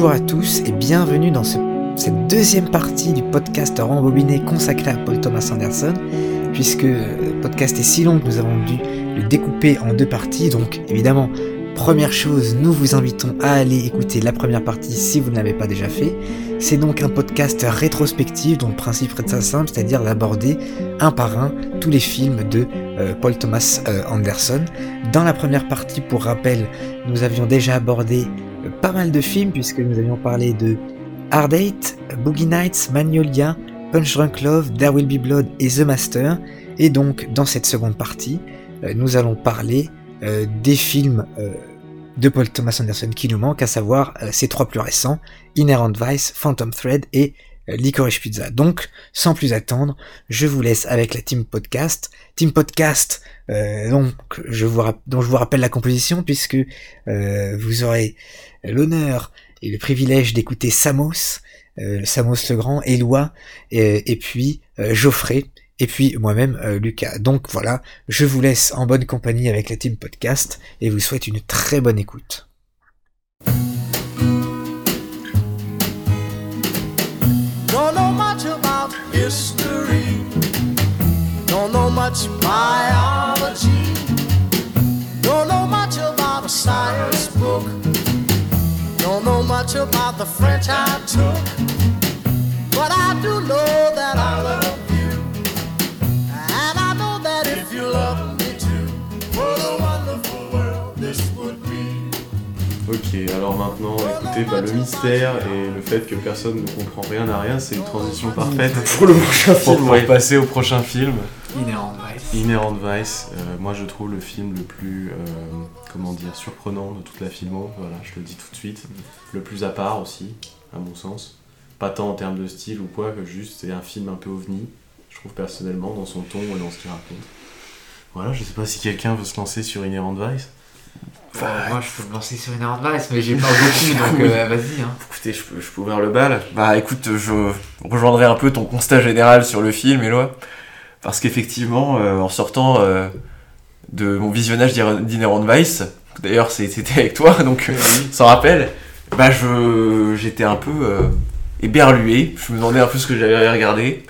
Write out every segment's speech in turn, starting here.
Bonjour à tous et bienvenue dans cette deuxième partie du podcast rembobiné consacré à Paul Thomas Anderson, puisque le podcast est si long que nous avons dû le découper en deux parties, donc évidemment, première chose, nous vous invitons à aller écouter la première partie si vous ne l'avez pas déjà fait. C'est donc un podcast rétrospectif dont le principe est très simple, c'est-à-dire d'aborder un par un tous les films de euh, Paul Thomas euh, Anderson. Dans la première partie, pour rappel, nous avions déjà abordé pas mal de films puisque nous avions parlé de Hard Eight, Boogie Nights, Magnolia, Punch Drunk Love, There Will Be Blood et The Master. Et donc, dans cette seconde partie, nous allons parler des films de Paul Thomas Anderson qui nous manquent, à savoir ces trois plus récents, Inherent Vice, Phantom Thread et Licorice Pizza. Donc, sans plus attendre, je vous laisse avec la Team Podcast. Team Podcast, euh, donc, je vous rappelle la composition, puisque euh, vous aurez l'honneur et le privilège d'écouter Samos, euh, Samos le Grand, Éloi, et, puis Geoffrey, et puis moi-même Lucas. Donc voilà, je vous laisse en bonne compagnie avec la Team Podcast, et vous souhaite une très bonne écoute. Don't know much biology. Don't know much about a science book. Don't know much about the French I took. But I do know that I love Ok, alors maintenant, écoutez, bah, le mystère et le fait que personne ne comprend rien à rien, c'est une transition parfaite pour le prochain film. Pour passer au prochain film. Inherent Vice. Inherent Vice, euh, moi je trouve le film le plus, euh, comment dire, surprenant de toute la filmo, voilà, je le dis tout de suite. Le plus à part aussi, à mon sens. Pas tant en termes de style ou quoi, que juste c'est un film un peu ovni, je trouve personnellement, dans son ton et dans ce qu'il raconte. Voilà, je sais pas si quelqu'un veut se lancer sur Inherent Vice. Moi, je peux me lancer sur une Vice, mais j'ai pas beaucoup, donc euh, vas-y. Hein. Écoutez, je peux, je peux, ouvrir le bal. Bah écoute, je rejoindrai un peu ton constat général sur le film, Eloi. Parce qu'effectivement, euh, en sortant euh, de mon visionnage d'Inherent Vice, d'ailleurs c'était avec toi, donc sans rappel, bah j'étais un peu éberlué. Je me demandais un peu ce que j'avais regardé.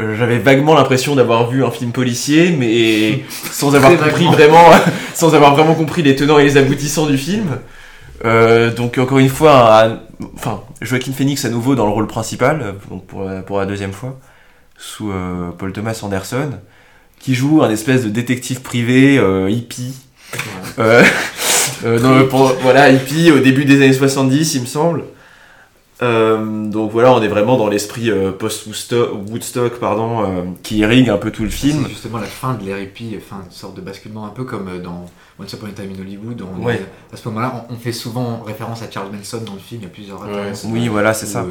Euh, j'avais vaguement l'impression d'avoir vu un film policier, mais sans avoir compris vraiment, sans avoir vraiment compris les tenants et les aboutissants du film. Euh, donc encore une fois, enfin Joaquin Phoenix à nouveau dans le rôle principal, donc pour, pour la deuxième fois, sous euh, Paul Thomas Anderson, qui joue un espèce de détective privé hippie. voilà, hippie au début des années 70, il me semble. Euh, donc voilà, on est vraiment dans l'esprit euh, post-Woodstock, pardon, euh, qui irrigue un peu tout le film. C'est justement la fin de l'ère hippie, enfin, une sorte de basculement un peu comme dans Once Upon a Time in Hollywood. à ce moment-là, on, fait souvent référence à Charles Manson dans le film, il y a plusieurs références. oui, voilà, c'est ça.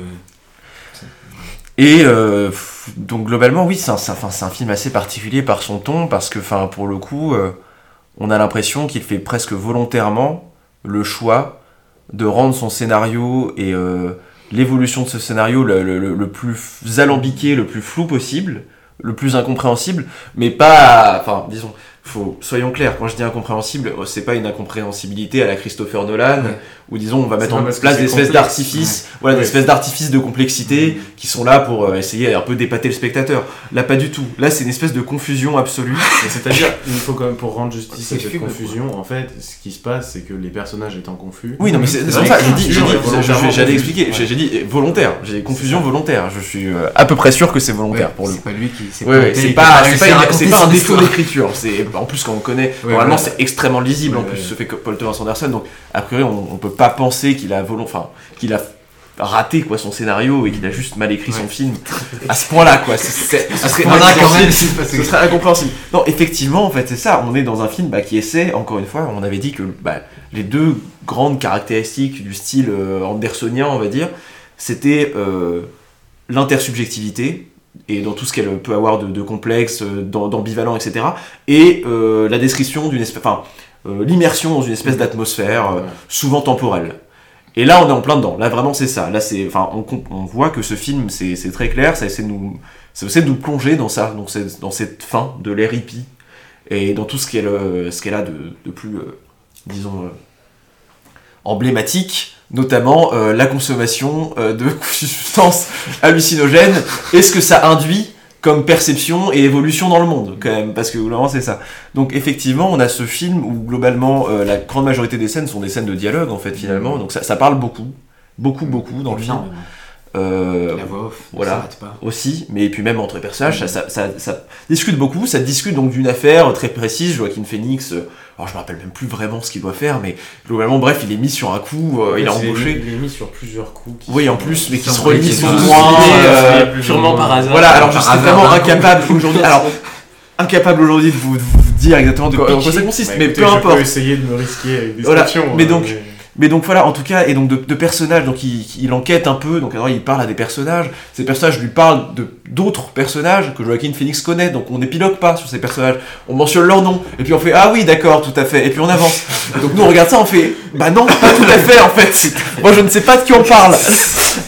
Et donc globalement, oui, c'est un, un, film assez particulier par son ton, parce que pour le coup, on a l'impression qu'il fait presque volontairement le choix de rendre son scénario et l'évolution de ce scénario le, plus alambiqué, le plus flou possible, le plus incompréhensible, mais pas, enfin, disons, faut, soyons clairs, quand je dis incompréhensible, euh, c'est pas une incompréhensibilité à la Christopher Nolan, ou disons on va mettre en place des espèces d'artifices, voilà, des espèces d'artifices de complexité qui sont là pour euh, essayer un peu d'épater le spectateur. Là, pas du tout. Là, c'est une espèce de confusion absolue. C'est-à-dire, il faut quand même pour rendre justice à cette confusion, en fait, ce qui se passe, c'est que les personnages étant confus. Oui, non, mais c'est ça. J'ai dit, j'allais expliquer. J'ai dit volontaire. J'ai confusion volontaire. Je suis euh, à peu près sûr que c'est volontaire pour le. C'est pas lui qui. C'est pas, c'est pas un défaut d'écriture. C'est en plus quand on connaît. Normalement, c'est extrêmement lisible. En plus, ce fait que Paul Thomas Anderson. Donc, a priori, on peut pas penser qu'il a enfin, qu'il a raté quoi son scénario et qu'il a juste mal écrit son film à ce point-là quoi. C'est ce serait incompréhensible non effectivement en fait c'est ça. On est dans un film bah, qui essaie encore une fois on avait dit que bah, les deux grandes caractéristiques du style euh, andersonien on va dire c'était euh, l'intersubjectivité et dans tout ce qu'elle peut avoir de, complexe euh, d'ambivalent etc et la description d'une espèce enfin l'immersion dans une espèce mm. d'atmosphère, euh, souvent temporelle. Et là, on est en plein dedans. Là, vraiment, c'est ça. Là, c'est, enfin, on, on, voit que ce film, c'est, très clair. Ça essaie de nous, ça essaie de nous plonger dans ça, dans cette, dans cette fin de l'ère hippie et dans tout ce qu'elle, ce qu'elle a de, de plus, euh, disons, emblématique notamment la consommation de substances hallucinogènes et ce que ça induit comme perception et évolution dans le monde, quand même, parce que globalement c'est ça. Donc effectivement, on a ce film où globalement la grande majorité des scènes sont des scènes de dialogue en fait finalement, donc ça, ça parle beaucoup, beaucoup, beaucoup dans le film. Euh, la voix off, voilà, pas. aussi, mais puis même entre les personnages, ça, ça, ça, discute beaucoup, ça discute donc d'une affaire très précise, Joaquin Phoenix, euh, alors je me rappelle même plus vraiment ce qu'il doit faire, mais globalement, bref, il est mis sur un coup, euh, il est embauché. Il est mis sur plusieurs coups. Oui, en plus, mais qui se relient moins, purement par hasard. Voilà, alors je serais vraiment incapable aujourd'hui, alors incapable aujourd'hui de vous, dire exactement de quoi, ça consiste, mais, peu importe. Je peux essayer de me risquer avec des voilà, mais donc, mais donc voilà, en tout cas, et donc de, personnages, donc il, enquête un peu, donc alors il parle à des personnages, ces personnages lui parlent de d'autres personnages que Joaquin Phoenix connaît, donc on n'épilogue pas sur ces personnages, on mentionne leur nom, et puis on fait ah oui d'accord, tout à fait, et puis on avance. donc nous on regarde ça, on fait bah non, pas tout à fait en fait, moi je ne sais pas de qui on parle.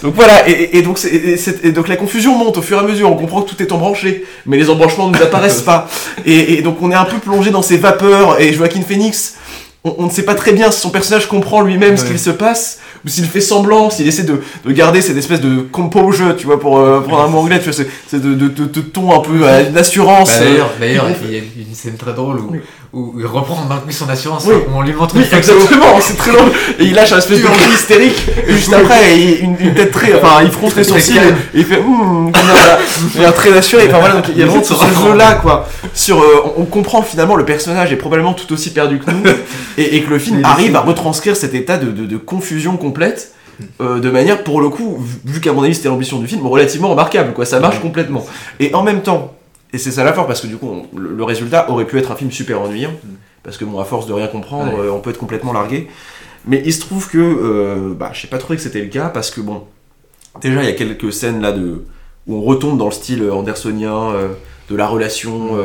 donc voilà, et, donc, et, donc la confusion monte au fur et à mesure, on comprend que tout est embranché, mais les embranchements ne nous apparaissent pas. Et, donc on est un peu plongé dans ces vapeurs, et Joaquin Phoenix on, ne sait pas très bien si son personnage comprend lui-même ce qu'il se passe, ou s'il fait semblant, s'il essaie de, garder cette espèce de composure, tu vois, pour euh, prendre un mot anglais, tu vois, c'est de, de, de, ton un peu d'assurance. Bah, d'ailleurs, d'ailleurs, il y a une scène très drôle où, où il reprend coup son assurance, où on lui montre oui, exactement, c'est très drôle. Et il lâche un espèce de cri hystérique, et juste après, il, une, une, tête très, enfin, il fronce les sourcils, et, il fait, hum, il a un trait d'assuré, enfin voilà, donc il y a vraiment ce jeu-là, quoi. Sur, euh, on, comprend finalement le personnage est probablement tout aussi perdu que nous, et, et que le film arrive à retranscrire cet état de, de, de confusion complète. Euh, de manière, pour le coup, vu qu'à mon avis c'était l'ambition du film, relativement remarquable, quoi. Ça marche complètement. Et en même temps, et c'est ça la force, parce que du coup, le, résultat aurait pu être un film super ennuyant, mm. parce que bon, à force de rien comprendre, euh, on peut être complètement largué. Mais il se trouve que, euh, bah, je sais pas trop que c'était le cas, parce que bon, déjà il y a quelques scènes là de où on retombe dans le style andersonien euh, de la relation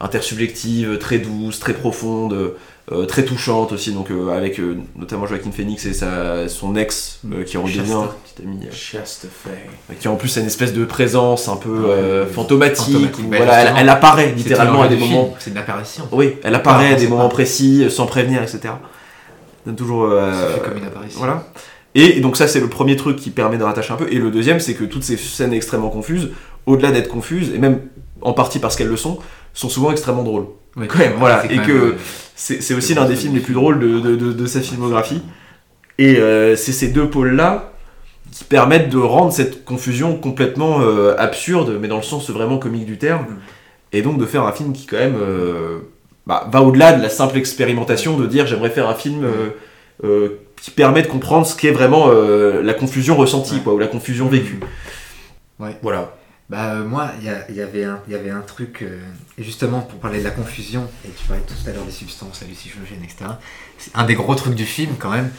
intersubjective, très douce, très profonde. Euh, très touchante aussi, donc euh, avec euh, notamment Joaquin Phoenix et sa, son ex qui redevient petite amie, qui en plus a une espèce de présence un peu fantomatique. voilà, elle, apparaît littéralement à des moments. C'est une apparition. Oui, elle apparaît à des moments précis, sans prévenir, etc. toujours. comme une apparition. Voilà. Et donc ça c'est le premier truc qui permet de rattacher un peu. Et le deuxième c'est que toutes ces scènes extrêmement confuses, au-delà d'être confuses, et même en partie parce qu'elles le sont, sont souvent extrêmement drôles. Quand même, voilà. Et que c'est aussi l'un des films les plus drôles de, sa filmographie. Et euh, c'est ces deux pôles-là qui permettent de rendre cette confusion complètement euh, absurde, mais dans le sens vraiment comique du terme. Mm. Et donc de faire un film qui, quand même, euh, bah, va au-delà de la simple expérimentation de dire j'aimerais faire un film qui permet de comprendre ce qu'est vraiment la confusion ressentie, quoi, ou la confusion vécue. Ouais. Voilà. Bah, euh, moi, il y, avait un, y avait un truc, euh, justement pour parler de la confusion, et tu parlais tout à l'heure des substances hallucinogènes, etc. Un des gros trucs du film, quand même,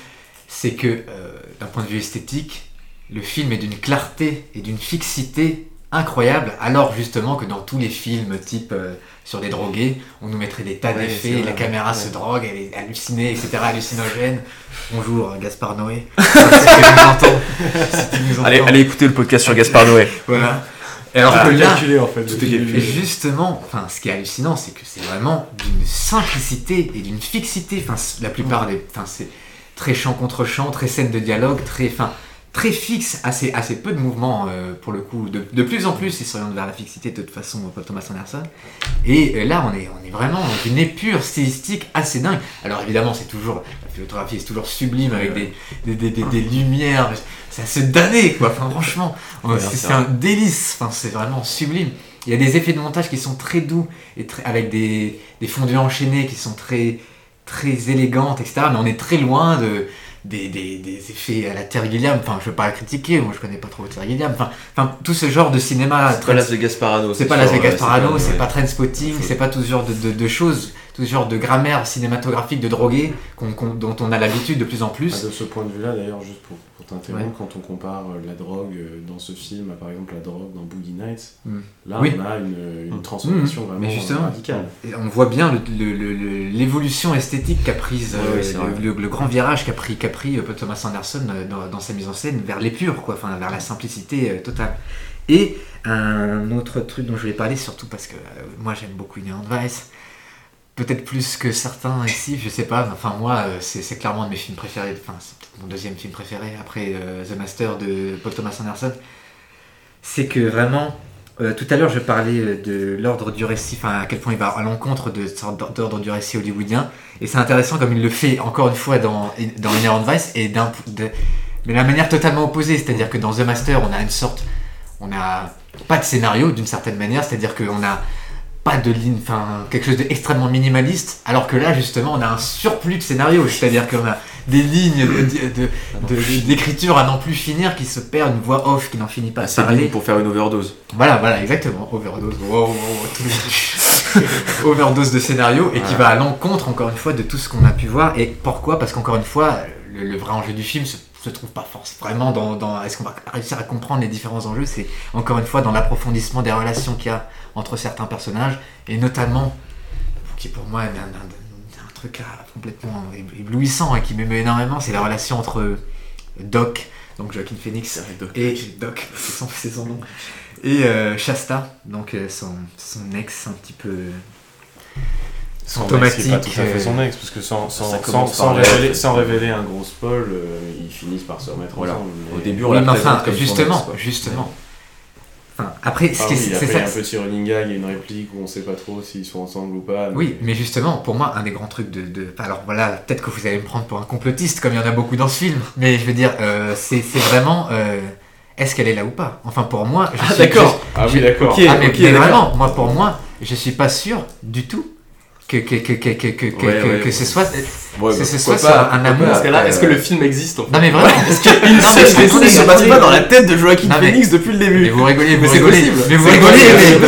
c'est que, euh, d'un point de vue esthétique, le film est d'une clarté et d'une fixité incroyable, alors justement que dans tous les films type sur des drogués, on nous mettrait des tas d'effets, la caméra se drogue, elle est hallucinée, etc., hallucinogène. Bonjour, Gaspard Noé. allez, allez écouter le podcast sur Gaspard Noé. voilà. Et alors que là, en fait, et justement, enfin, ce qui est hallucinant, c'est que c'est vraiment d'une simplicité et d'une fixité. Enfin, la plupart des, enfin, c'est très chant contre chant, très scène de dialogue, très, enfin, très fixe, assez, assez peu de mouvements euh, pour le coup. De, de, plus en plus, ils s'orientent vers la fixité de toute façon, Paul Thomas Anderson. Et euh, là, on est, on est vraiment dans une épure stylistique assez dingue. Alors évidemment, c'est toujours, la photographie est toujours sublime avec des, des, des, des, lumières. C'est assez damné, quoi. Enfin, franchement, c'est un délice. Enfin, c'est vraiment sublime. Il y a des effets de montage qui sont très doux et très, avec des, des fondus enchaînés qui sont très, très élégantes, etc. Mais on est très loin de des, des, des, effets à la Terry Gilliam. Enfin, je veux pas la critiquer, moi je connais pas trop Terry Gilliam. Enfin, enfin tout ce genre de cinéma. C'est pas Las Vegas Parano. C'est pas Las Vegas Parano, c'est pas Trainspotting, c'est pas tout ce genre de, de, de choses tout ce genre de grammaire cinématographique de drogué dont on a l'habitude de plus en plus. Ah, de ce point de vue-là, d'ailleurs, juste pour, quand on compare euh, la drogue euh, dans ce film à par exemple la drogue dans Boogie Nights, hmm. là on a une, une hmm. transformation hmm. vraiment radicale. Et on voit bien l'évolution esthétique qu'a prise, euh, le, grand virage qu'a pris, pris Thomas Anderson dans, sa mise en scène vers l'épure, quoi, enfin, vers la simplicité totale. Et un autre truc dont je voulais parler, surtout parce que moi j'aime beaucoup Inherent Vice, peut-être plus que certains ici, je sais pas. Enfin, moi, c'est clairement un de mes films préférés. Enfin, c'est peut-être mon deuxième film préféré après The Master de Paul Thomas Anderson. C'est que vraiment, tout à l'heure, je parlais de l'ordre du récit, enfin à quel point il va à l'encontre de sorte d'ordre du récit hollywoodien. Et c'est intéressant comme il le fait encore une fois dans, dans Inherent Vice et d'un mais la manière totalement opposée. C'est-à-dire que dans The Master, on a une sorte. On a pas de scénario d'une certaine manière, c'est-à-dire qu'on a pas de ligne, enfin quelque chose d'extrêmement minimaliste, alors que là justement on a un surplus de scénario, c'est-à-dire qu'on a des lignes d'écriture de, à n'en plus finir qui se perdent, une voix off qui n'en finit pas. C'est parler pour faire une overdose. Voilà, voilà, exactement, overdose. overdose de scénario et qui va à l'encontre encore une fois de tout ce qu'on a pu voir. Et pourquoi? Parce qu'encore une fois, le, vrai enjeu du film, se trouve pas forcément vraiment dans, dans est-ce qu'on va réussir à comprendre les différents enjeux c'est encore une fois dans l'approfondissement des relations qu'il y a entre certains personnages et notamment qui pour moi est un, truc complètement éblouissant et qui m'émeut énormément c'est la relation entre Doc donc Joaquin Phoenix et Doc c'est son, nom et euh, Shasta donc euh, son, son ex un petit peu son automatique. pas tout à fait son ex, parce que sans, sans, sans, sans révéler, sans, révéler, un gros spoil, euh, ils finissent par se remettre voilà. ensemble. Au début, on l'a enfin, comme justement, justement. Enfin, après, ah oui, c'est ça. Il y a un petit running gag, il y a une réplique où on sait pas trop s'ils sont ensemble ou pas. Oui, mais justement, pour moi, un des grands trucs de. de... Alors voilà, peut-être que vous allez me prendre pour un complotiste, comme il y en a beaucoup dans ce film, mais je veux dire, euh, c'est vraiment. Euh, est-ce qu'elle est là ou pas? Enfin, pour moi. Je ah, d'accord. Ah oui, d'accord. ah, mais, mais vraiment, moi, pour moi, je suis pas sûr du tout que, que, que, que, que, que, que, que ce soit, ouais, que ce soit pas, un amour. Parce que là, est-ce que le film existe en fait Non mais vraiment, est-ce que ne se passe pas dans la tête de Joaquin Phoenix depuis le début Mais vous rigolez, vous rigolez, mais vous rigolez,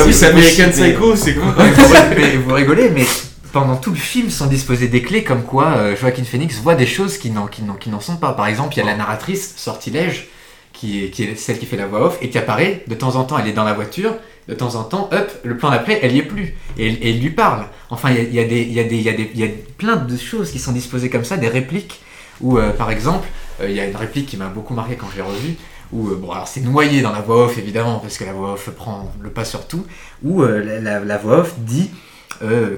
mais c'est American Psycho, c'est quoi Mais vous rigolez, mais pendant tout le film sont disposées des clés comme quoi euh, Joaquin Phoenix voit des choses qui n'en qui n'en sont pas. Par exemple, il y a la narratrice Sortilège qui est, qui est celle qui fait la voix off et qui apparaît de temps en temps. Elle est dans la voiture de temps en temps, hop, le plan d'après, elle y est plus. Et, et il lui parle. Enfin, il y a, y, y, y, a plein de choses qui sont disposées comme ça, des répliques, où, euh, par exemple, euh, il y a une réplique qui m'a beaucoup marqué quand je l'ai revue, où, euh, c'est noyé dans la voix off, évidemment, parce que la voix off prend le pas sur tout, où la, voix off dit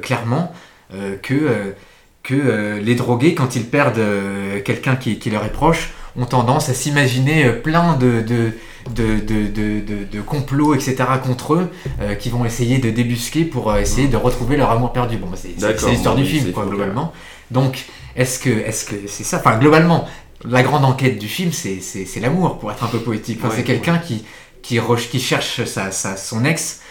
clairement que, les drogués, quand ils perdent quelqu'un qui leur est proche, ont tendance à s'imaginer plein de, de de, de, complots, etc., contre eux, euh, qui vont essayer de débusquer pour euh, essayer de retrouver leur amour perdu. Bon, bah, c'est l'histoire du film, quoi, globalement. Donc, est-ce que c'est -ce c'est ça? Enfin, globalement, la grande enquête du film, c'est l'amour, pour être un peu poétique. c'est quelqu'un qui, qui, qui cherche sa, sa, son ex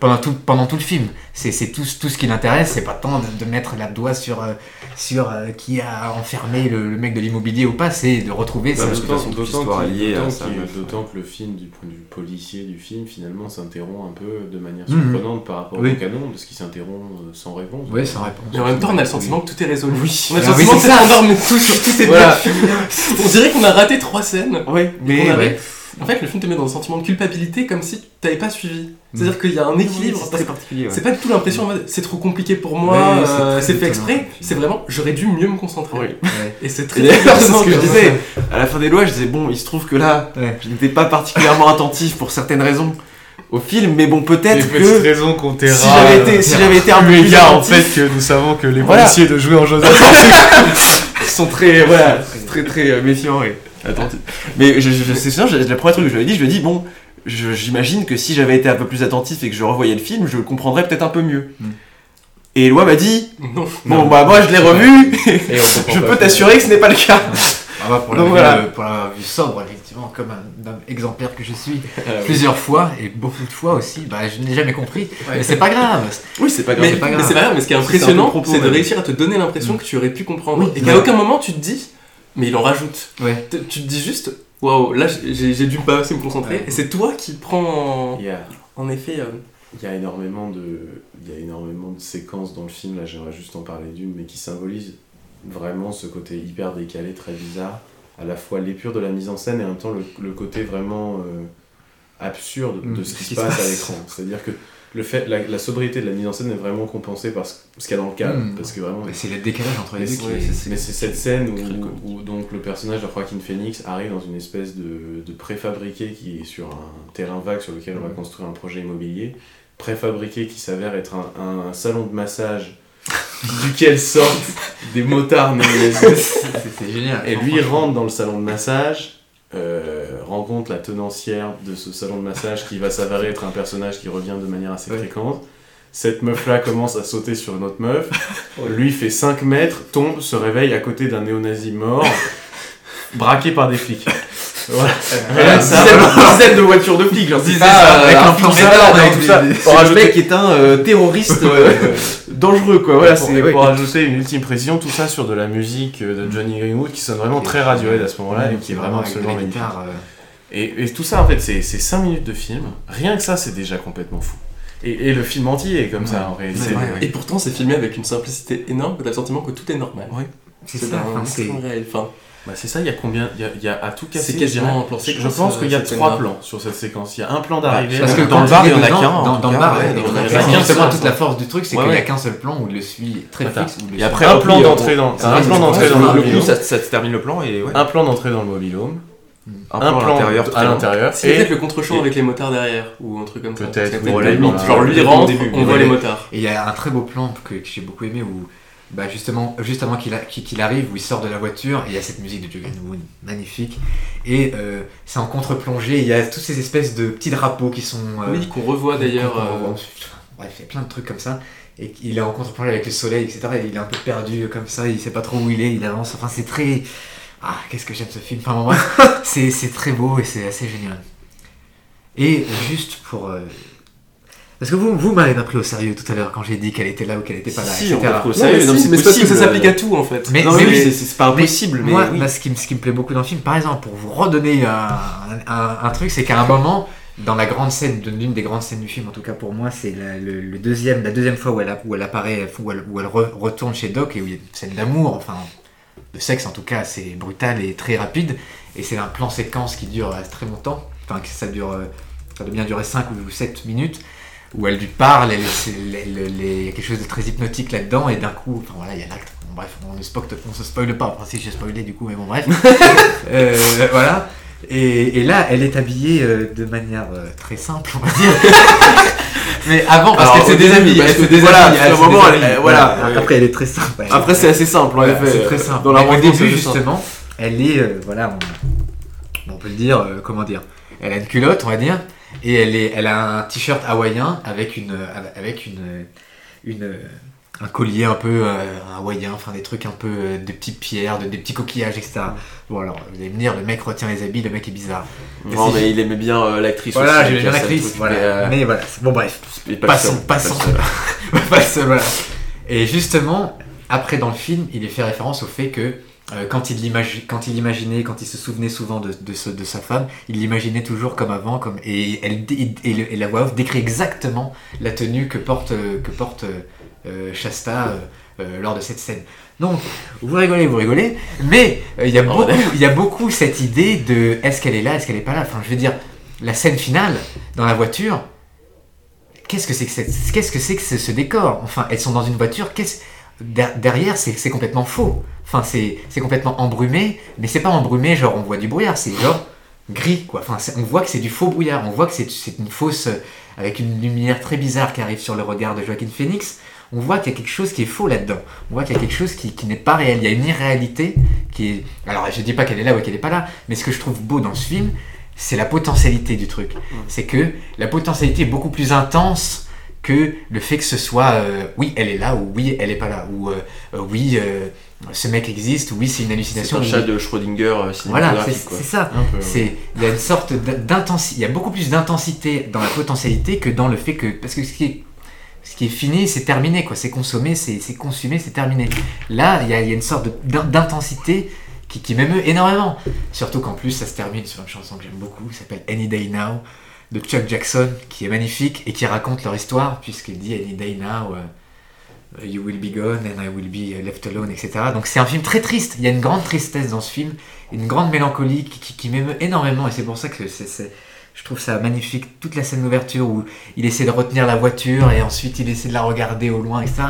pendant tout, pendant tout le film. C'est tout, tout ce qui l'intéresse, c'est pas tant de, mettre la doigt sur, euh, sur euh, qui a enfermé le, mec de l'immobilier ou pas, c'est de retrouver bah, D'autant que, le film, du point de vue policier du film, finalement s'interrompt un peu de manière mhm. surprenante par rapport au canon, parce qu'il s'interrompt euh, sans réponse. Oui, sans réponse. Et en même temps, on a le sentiment que tout est résolu. Oui. On a le ah sentiment que c'est tout sur tout est voilà. On dirait qu'on a raté trois scènes. Oui, mais. En fait, le film te met dans un sentiment de culpabilité comme si tu n'avais pas suivi. C'est-à-dire qu'il y a un équilibre. c'est très particulier. C'est pas du tout l'impression c'est trop compliqué pour moi, euh, c'est fait exprès. C'est vraiment j'aurais dû mieux me concentrer. Et c'est très D'ailleurs, c'est ce que je disais. À la fin des lois, je disais bon, il se trouve que là, je n'étais pas particulièrement attentif pour certaines raisons au film, mais bon, peut-être que. raison qu'on Si j'avais été, si j'avais été un peu plus en fait, que nous savons que les policiers de jouer en Joseph sont très, voilà, très, très euh, méfiants et attentifs. Mais je, je, c'est sûr, le premier truc que je lui ai dit, je lui ai dit, bon, j'imagine que si j'avais été un peu plus attentif et que je revoyais le film, je le comprendrais peut-être un peu mieux. Hmm. Et Eloi m'a dit, non, bon, bah moi je l'ai revu, je peux t'assurer que ce n'est pas le cas. Ah pour, la vue, voilà. pour la vue sobre, effectivement, comme un, exemplaire que je suis, plusieurs fois, et beaucoup de fois aussi, bah, je n'ai jamais compris. Mais c'est pas grave. Oui, c'est pas grave. Mais, mais c'est pas grave, mais ce qui est impressionnant, c'est de réussir à te donner l'impression mm. que tu aurais pu comprendre. et qu'à aucun moment tu te dis, mais il en rajoute. Ouais. Tu te dis juste, waouh, là j'ai dû pas assez me concentrer. Et c'est toi qui prends. En effet. Euh, il y a énormément de, il y a énormément de séquences dans le film. Là, j'aimerais juste en parler d'une, mais qui symbolise vraiment ce côté hyper décalé, très bizarre. À la fois l'épure de la mise en scène et en même temps le, le côté vraiment euh, absurde de mm. ce qui se passe, à l'écran. C'est-à-dire que le fait, la, sobriété de la mise en scène est vraiment compensée par ce, qu'il y a dans le cadre. Mm. Parce que vraiment. c'est le décalage entre les deux Mais c'est cette scène où, donc le personnage de Joaquin Phoenix arrive dans une espèce de, de préfabriqué qui est sur un terrain vague sur lequel on va mm. construire un projet immobilier. Préfabriqué qui s'avère être un, un salon de massage duquel sortent des motards. C'est génial. Et lui rentre dans le salon de massage, euh, rencontre la tenancière de ce salon de massage qui va s'avérer être un personnage qui revient de manière assez Ouais. fréquente. Cette meuf-là commence à sauter sur une autre meuf. Lui fait 5 mètres, tombe, se réveille à côté d'un néo-nazi mort, braqué par des flics. Voilà. Voilà, ça, dizaine, voilà. dizaine de voitures de flics, genre euh, avec un plan avec tout ça. le mec est un euh, terroriste euh, dangereux quoi. Voilà, Pour, c'est pour ouais. ajouter une ultime précision, tout ça sur de la musique euh, de Johnny Greenwood qui sonne vraiment très Radiohead à ce moment-là et qui est vraiment absolument magnifique. guitare, euh, Et, et tout ça, en fait, c'est 5 minutes de film. Rien que ça, c'est déjà complètement fou. Et, et le film entier est comme ça, en réalité. Ouais. Et pourtant, c'est filmé avec une simplicité énorme que t'as le sentiment que tout est normal. C'est C'est ça, c'est- réel. Enfin, Bah, c'est ça, il y a combien Il y a, il y a à tout casser. C'est quasiment un plan dirais. Je séquence, pense qu'il y a euh, cette 3 scène-là. plans sur cette séquence. Il y a un plan d'arrivée. Parce que dans le bar, il y en a qu'un. Dans, le bar, c'est bar, il y a qu'un justement toute la force du truc, c'est Ouais, qu'il n'y a qu'un seul plan où il le suit très fixe. Et après, un plan d'entrée dans- un plan d'entrée dans le le mobil-home. coup, ça, se termine le plan et. Un plan d'entrée dans le mobil-home. Un, Un plan à l'intérieur. c'est peut-être le contre-champ avec les motards derrière, ou un truc comme ça. Peut-être, Genre lui rentre, on voit les motards. Et il y a un très beau plan que, que j'ai beaucoup aimé où, bah justement, juste avant qu'il arrive, où il sort de la voiture, et il y a cette musique de Joe Greenwood, magnifique. Et euh, c'est en contre-plongée, il y a toutes ces espèces de petits drapeaux qui sont. euh, Oui, qu'on revoit d'ailleurs. euh. Bref, il y a plein de trucs comme ça. Et il est en contre-plongée avec le soleil, etc. Et il est un peu perdu comme ça, il sait pas trop où il est, il avance. Enfin, c'est très. Ah, qu'est-ce que j'aime ce film. Enfin, bon, c'est très beau et c'est assez génial. Et juste pour. Parce que vous, vous m'avez pas pris au sérieux tout à l'heure quand j'ai dit qu'elle était là ou qu'elle était pas là, Si, etc. Non, mais si, c'est mais c'est parce que ça s'applique à tout en fait. Mais- Non, mais mais oui, c'est- pas impossible, mais Moi, oui. bah, ce, qui me, ce qui me plaît beaucoup dans le film, par exemple, pour vous redonner un, un- un truc, c'est qu'à un moment, dans la grande scène, l'une des grandes scènes du film, en tout cas pour moi, c'est la, le, le deuxième, la deuxième fois où elle, a- où elle apparaît, où elle, où elle re- retourne chez Doc et où il y a une scène d'amour, enfin, de sexe en tout cas, c'est brutal et très rapide. Et c'est un plan séquence qui dure euh, très longtemps, enfin, ça dure, euh, ça doit bien durer 5 ou 7 minutes. Où elle lui parle, il y a quelque chose de très hypnotique là-dedans, et d'un coup, enfin voilà, il y a l'acte. Bon, bref, on ne spoil, on se spoile pas. Enfin, si j'ai spoilé du coup, mais bon, bref. Euh, voilà. Et, et là, elle est habillée euh, de manière euh, très simple, on va dire. mais avant, parce qu'elle se déshabille. parce elle se déshabille, voilà, elle moment, elle- voilà. Après, elle est très simple. Après, c'est assez simple, en effet. c'est très simple. Dans la au début, justement, elle est, voilà, on, on peut le dire, comment dire, elle a une culotte, on va dire, et elle, est, elle a un t-shirt hawaïen avec une, euh, avec une, une, euh, un collier un peu euh, hawaïen, enfin des trucs un peu, euh, des petites pierres, de- des petits coquillages, etc. Bon alors, vous allez me dire, le mec retient les habits, le mec est bizarre. Non, mais il aimait bien euh, l'actrice Voilà, aussi. j'ai qui bien l'actrice, voilà. mais, voilà, bon bref. pas Passons, seul, pas le passons. seul. Pas seul, voilà. Et justement, après dans le film, il est fait référence au fait que quand, il quand il quand il se souvenait souvent de, de, ce- de sa femme, il l'imaginait toujours comme avant, comme, et, elle, et, le- et la voix off décrit exactement la tenue que porte, euh, que porte euh, euh, Shasta euh, euh, lors de cette scène. Donc, vous rigolez, vous rigolez, mais euh, il y, a beaucoup- il y a beaucoup cette idée de est-ce qu'elle est là, est-ce qu'elle est pas là? Enfin, je veux dire, la scène finale dans la voiture, qu'est-ce que c'est que, cette- qu'est-ce que, c'est que ce, ce décor? Enfin, elles sont dans une voiture, qu'est-ce derrière, c'est, complètement faux. Enfin, c'est, complètement embrumé, mais c'est pas embrumé, genre on voit du brouillard, c'est genre gris, quoi. Enfin, on voit que c'est du faux brouillard, on voit que c'est, une fausse, euh, avec une lumière très bizarre qui arrive sur le regard de Joaquin Phoenix. On voit qu'il y a quelque chose qui est faux là-dedans. On voit qu'il y a quelque chose qui, qui n'est pas réel. Il y a une irréalité qui est. Alors, je dis pas qu'elle est là ou qu'elle est pas là, mais ce que je trouve beau dans ce film, c'est la potentialité du truc. C'est que la potentialité est beaucoup plus intense que le fait que ce soit euh, oui elle est là ou oui elle est pas là ou euh, euh, oui euh, ce mec existe ou oui c'est une C'est hallucination un ou chat de Schrödinger voilà c'est, c'est ça. Un c'est il y a une sorte d'intensité il y a beaucoup plus d'intensité dans la potentialité que dans le fait que parce que ce qui est ce qui est fini c'est terminé quoi. C'est consommé c'est, c'est consumé c'est terminé. Là il y a, il y a une sorte d'intensité qui, qui m'émeut énormément. Surtout qu'en plus ça se termine sur une chanson que j'aime beaucoup qui s'appelle Any Day Now de Chuck Jackson qui est magnifique et qui raconte leur histoire puisqu'il dit Any Day Now You will be gone and I will be left alone, etc. Donc c'est un film très triste. Il y a une grande tristesse dans ce film, une grande mélancolie qui, qui- m'émeut énormément et c'est pour ça que je trouve ça magnifique. Toute la scène d'ouverture où il essaie de retenir la voiture et ensuite il essaie de la regarder au loin, etc.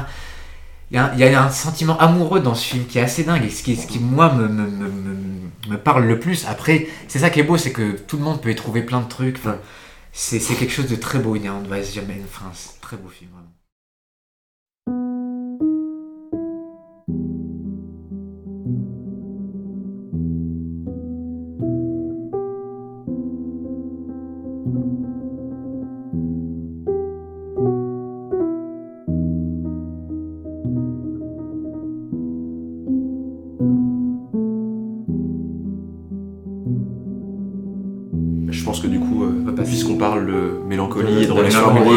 Il y, a, un- il y a un sentiment amoureux dans ce film qui est assez dingue et ce qui, ce qui moi, me, me, me, me- parle le plus. Après, c'est ça qui est beau, c'est que tout le monde peut y trouver plein de trucs. C'est, quelque chose de très beau, Inherent Vice jamais. Enfin, c'est très beau film,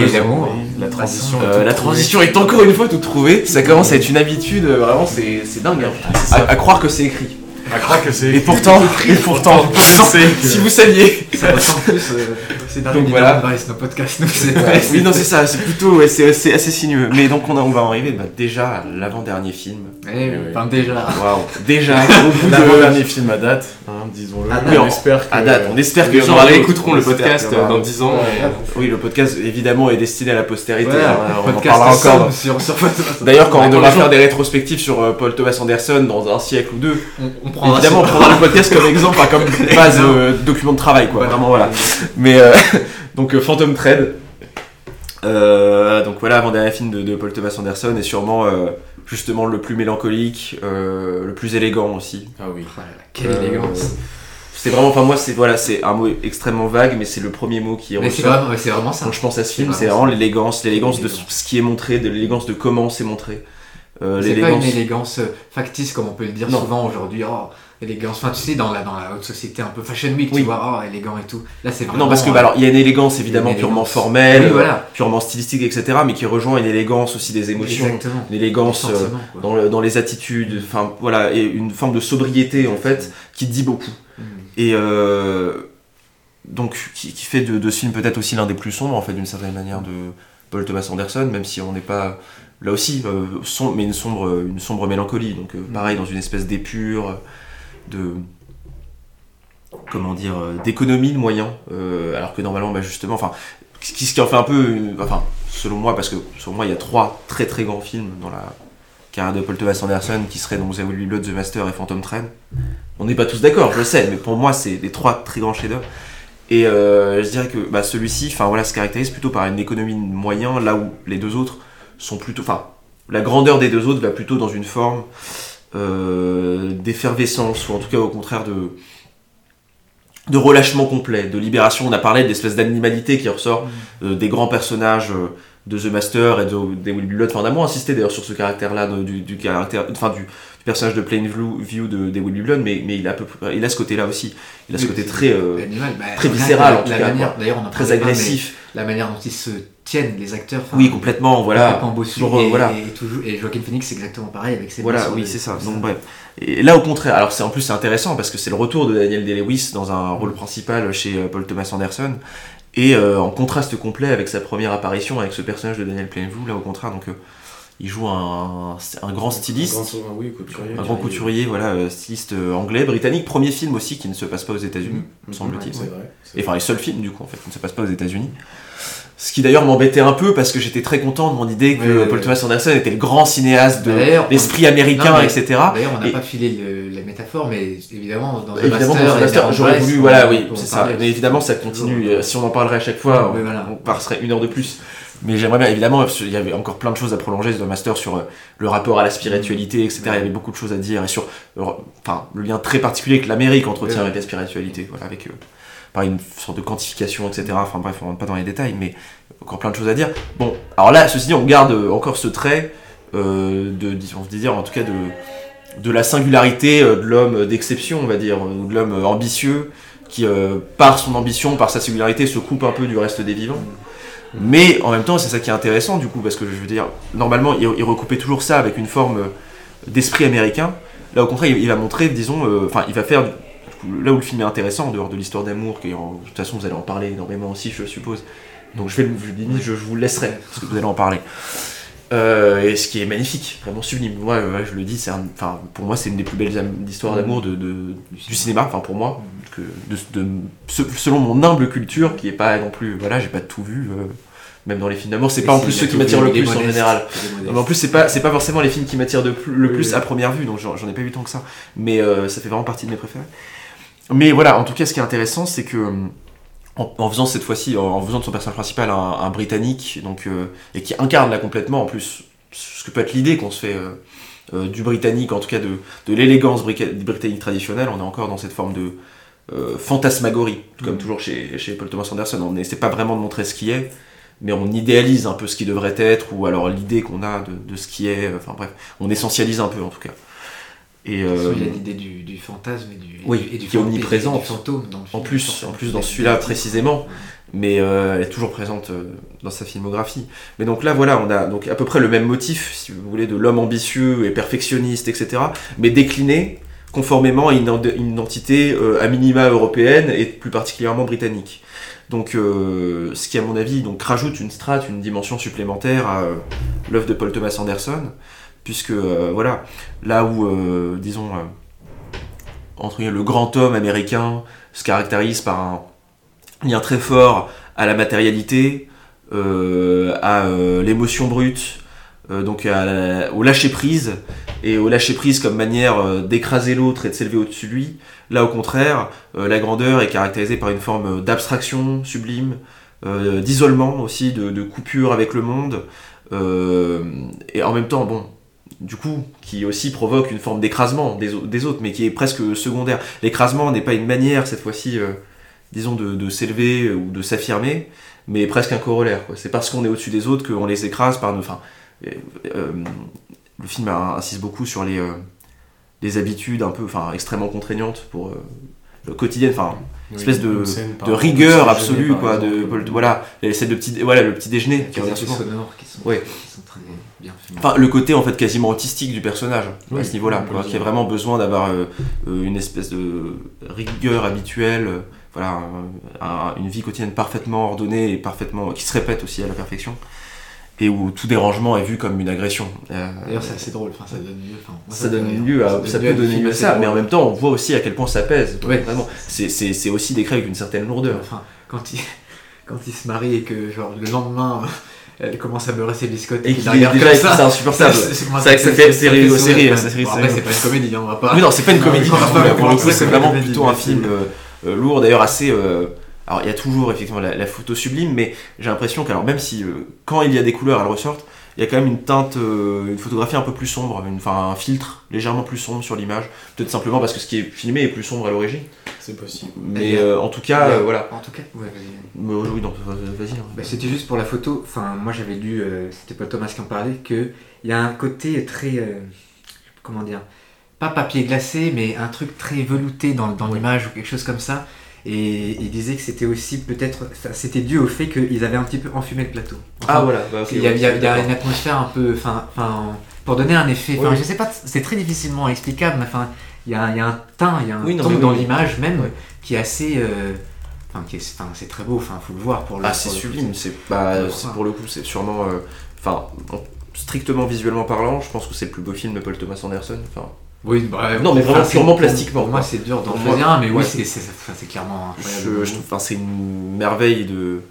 et d'amour. La transition. euh, la transition est encore une fois toute trouvée. Ça commence à être une habitude, euh, vraiment, c'est c'est dingue. hein. À, à croire que c'est écrit. À croire que c'est. Et pourtant, et pourtant, si vous saviez. Ça ressemble plus. euh, c'est dans Donc voilà. Advice, nos podcasts, nous, c'est Ouais, oui, non, c'est ça, c'est plutôt, ouais, c'est c'est assez sinueux. Mais donc, on, a- on va en arriver bah, déjà à l'avant-dernier film. Eh oui, enfin, déjà. Waouh, déjà, au bout de. L'avant-dernier film à date, hein, disons-le. À date. on espère que. À date, on espère que Les gens réécouteront On le podcast aura dans d'autres. 10 ans. et- Oui, le podcast évidemment est destiné à la postérité. Ouais, hein, on en parlera encore. sur, sur. D'ailleurs, quand on Ouais, devra faire des rétrospectives sur euh, Paul Thomas Anderson dans un siècle ou deux, on, on prendra évidemment, on prendra le podcast comme exemple, comme base euh, document de travail, quoi. Ouais. Vraiment, voilà. Mais euh, donc euh, Phantom Thread. Euh, donc voilà, avant-dernier film de, de Paul Thomas Anderson et sûrement euh, justement le plus mélancolique, le plus élégant aussi. Ah oui. Voilà, quelle élégance. C'est vraiment, enfin moi, c'est voilà, c'est un mot extrêmement vague, mais c'est le premier mot qui Mais c'est vraiment, ouais, c'est vraiment ça. Quand je pense à ce film, C'est vraiment l'élégance, l'élégance de ce qui est montré, de l'élégance de comment c'est montré. Euh, C'est pas une élégance factice comme on peut le dire Non. souvent aujourd'hui. Oh, élégance. Enfin, tu sais, dans la, dans la haute société un peu fashion week, Oui. tu vois, oh, élégant et tout. Là, c'est vraiment. Non, parce que euh, bah, alors il y a une élégance évidemment une purement formelle, Oui, voilà. purement stylistique, etc., mais qui rejoint une élégance aussi des émotions, Exactement. une élégance euh, dans, le- dans les attitudes, enfin voilà, et une forme de sobriété en fait qui dit beaucoup. Mm. Et euh, donc qui, qui fait de, de ce film peut-être aussi l'un des plus sombres en fait d'une certaine manière de Paul Thomas Anderson, même si on n'est pas là aussi, euh, som- mais une sombre, une sombre mélancolie. Donc euh, pareil dans une espèce d'épure, de comment dire, euh, d'économie de moyens, euh, alors que normalement, bah, justement, enfin, ce qui, en fait un peu, enfin, selon moi, parce que selon moi, il y a trois très très grands films dans la carrière de Paul Thomas Anderson qui seraient donc The Blood, The Master et Phantom Thread. On n'est pas tous d'accord, je le sais, mais pour moi, c'est les trois très grands chefs-d'œuvre. Et euh, je dirais que bah, celui-ci, enfin voilà, se caractérise plutôt par une économie de moyens, là où les deux autres sont plutôt, enfin, la grandeur des deux autres va plutôt dans une forme euh, d'effervescence, ou en tout cas au contraire de de relâchement complet, de libération. On a parlé d'espèce d'animalité qui ressort euh, des grands personnages euh, de The Master et de, des Will Be Blood. Enfin, on a moins insisté d'ailleurs sur ce caractère-là, du, du caractère, enfin du, du personnage de Plain View View de, des Will Be Blood, mais, mais il a peu il a ce côté-là aussi. Il a ce côté très euh, bah, très viscéral, en tout cas, manière- quoi. D'ailleurs, on en très pas, agressif. La manière dont ils se tiennent, les acteurs. Oui, complètement. Voilà. complètement Toujours, euh, et, voilà. et, toujours, et Joaquin Phoenix, c'est exactement pareil avec ses Voilà, oui, c'est ça. Donc bref. Et là, au contraire, alors c'est en plus c'est intéressant parce que c'est le retour de Daniel Day-Lewis dans un rôle principal chez euh, Paul Thomas Anderson et euh, en contraste complet avec sa première apparition avec ce personnage de Daniel Plainview. Là, au contraire, donc euh, il joue un, un grand styliste. Un grand, oui, couturier. Un grand couturier, voilà, euh, styliste euh, anglais, britannique, premier film aussi qui ne se passe pas aux États-Unis, me semble-t-il. C'est ouais. Et enfin, les seuls films, du coup, en fait, qui ne se passent pas aux États-Unis. Ce qui d'ailleurs m'embêtait un peu parce que j'étais très content de mon idée que Paul. Thomas Anderson était le grand cinéaste de l'esprit américain, Non, mais- etc. D'ailleurs, on n'a Et- pas filé le- la métaphore, mais évidemment, dans The Évidemment, Master, j'aurais voulu, voilà, oui, c'est ça. Mais évidemment, ça continue. Toujours. euh, Si on en parlerait à chaque fois, Oui, on, voilà. on passerait une heure de plus. Mais j'aimerais bien, évidemment, parce qu'il y avait encore plein de choses à prolonger dans The Master sur euh, le rapport à la spiritualité, etc. Il y avait beaucoup de choses à dire et sur euh, enfin, le lien très particulier que l'Amérique entretient avec la spiritualité, voilà, avec euh, par une sorte de quantification, etc. Enfin bref, on rentre pas dans les détails, mais encore plein de choses à dire. Bon, alors là, ceci dit, on garde euh, encore ce trait euh, de, on se dire, en tout cas, de, de la singularité euh, de l'homme d'exception, on va dire, ou de l'homme ambitieux, qui, par son ambition, par sa singularité, se coupe un peu du reste des vivants. Mais en même temps, c'est ça qui est intéressant, du coup, parce que je veux dire, normalement, il, recoupait toujours ça avec une forme d'esprit américain. Là, au contraire, il, va montrer, disons, enfin, il va faire, là où le film est intéressant, en dehors de l'histoire d'amour, qui en- de toute façon, vous allez en parler énormément aussi, je suppose. Donc, je vais, je, limite, je, je vous laisserai, parce que vous allez en parler. Euh, et ce qui est magnifique, vraiment sublime. Moi, je le dis, c'est enfin, pour moi, c'est une des plus belles histoires d'amour de, de- du cinéma, enfin pour moi, que de, selon mon humble culture, qui est pas non plus, voilà, j'ai pas tout vu, euh, même dans les films d'amour, c'est pas en plus ceux qui m'attirent le plus en général. en plus, c'est pas, c'est pas forcément les films qui m'attirent le plus oui. à première vue, donc j'en j'en ai pas vu tant que ça. Mais euh, ça fait vraiment partie de mes préférés. Mais voilà, en tout cas, ce qui est intéressant, c'est que hum, en, en faisant cette fois-ci, en, en faisant de son personnage principal un, un britannique, donc euh, et qui incarne là complètement, en plus, ce que peut être l'idée qu'on se fait euh, euh, du britannique, en tout cas de, de l'élégance britannique traditionnelle, on est encore dans cette forme de euh, fantasmagorie, comme Mm. toujours chez, chez Paul Thomas Anderson. On n'essaie pas vraiment de montrer ce qui est, mais on idéalise un peu ce qui devrait être, ou alors l'idée qu'on a de, de ce qui est, enfin bref, on essentialise un peu en tout cas. Et, euh, Il y a l'idée du, du fantasme et du, oui, et du qui est omniprésente. fantôme en plus, en plus dans celui-là précisément. Mais elle est toujours présente dans sa filmographie. Mais donc là, voilà, on a donc à peu près le même motif, si vous voulez, de l'homme ambitieux et perfectionniste, etc. Mais décliné conformément à une, identité euh, à minima européenne et plus particulièrement britannique. Donc, euh, ce qui, à mon avis, donc, rajoute une strate, une dimension supplémentaire à euh, l'œuvre de Paul Thomas Anderson, puisque, voilà, là où, disons, entre le grand homme américain se caractérise par un lien très fort à la matérialité, à l'émotion brute, euh, donc au lâcher prise et au lâcher prise comme manière euh, d'écraser l'autre et de s'élever au-dessus de lui. Là, au contraire, euh, la grandeur est caractérisée par une forme d'abstraction sublime, d'isolement aussi, de, coupure avec le monde, et en même temps, bon, du coup, qui aussi provoque une forme d'écrasement des, autres, mais qui est presque secondaire. L'écrasement n'est pas une manière, cette fois-ci, disons, de, s'élever ou de s'affirmer, mais presque un corollaire. C'est parce qu'on est au-dessus des autres qu'on les écrase par nos... Enfin, euh, le film insiste beaucoup sur les, euh, les habitudes un peu, enfin, extrêmement contraignantes pour euh, le quotidien, enfin, une espèce de, de rigueur absolue, quoi, de, voilà, de petit, voilà, le petit déjeuner, qui sonores qui sont, ouais. qui sont très bien Enfin, le côté en fait quasiment autistique du personnage à ce niveau-là, qui a vraiment besoin d'avoir une espèce de rigueur habituelle, voilà, une vie quotidienne parfaitement ordonnée et parfaitement qui se répète aussi à la perfection et où tout dérangement est vu comme une agression. Euh, D'ailleurs, c'est assez drôle, enfin, ça donne lieu. ça, donne lieu à, ça, peut donner lieu à ça, mais en même temps, on voit aussi à quel point ça pèse. Ouais. Vraiment, c'est aussi décrit avec une certaine lourdeur. Enfin, quand il, quand il se marie et que, genre, le lendemain. Elle commence à beurrer ses biscottes et qu'il regarde comme ça. C'est insupportable. C'est ça fait série. Après, c'est pas une comédie, hein, on va pas. Oui, non, c'est pas une comédie. Pour le coup, c'est vraiment plutôt un film euh, euh, lourd, d'ailleurs assez alors il y a toujours effectivement la, photo sublime, mais j'ai l'impression qu'alors même si euh, quand il y a des couleurs elles ressortent, il y a quand même une teinte, euh, une photographie un peu plus sombre, enfin un filtre légèrement plus sombre sur l'image, peut-être simplement parce que ce qui est filmé est plus sombre à l'origine. C'est possible. Mais euh, en tout cas, voilà. En tout cas, ouais, vas-y. oui, non, vas-y. Hein. Bah, c'était juste pour la photo. Enfin, moi j'avais lu, c'était pas Thomas qui en parlait, que il y a un côté très, comment dire, pas papier glacé, mais un truc très velouté dans, dans l'image ou quelque chose comme ça. Et il disait que c'était aussi peut-être, c'était dû au fait qu'ils avaient un petit peu enfumé le plateau. ah voilà. Bah, il y a, une atmosphère un peu, enfin, pour donner un effet. Je sais pas, c'est très difficilement explicable, mais enfin, il y a, un teint, il y a un ton dans l'image même qui est assez. Euh, enfin, c'est très beau. Enfin, faut le voir pour le. Ah, c'est sublime. C'est bah, pour le coup, c'est sûrement. Euh, enfin, strictement visuellement parlant, je pense que c'est le plus beau film de Paul Thomas Anderson. Enfin, oui, bah, non, mais vraiment purement plastiquement. Pour moi, c'est dur d'en choisir un, mais oui, c'est clairement incroyable. c'est une merveille de.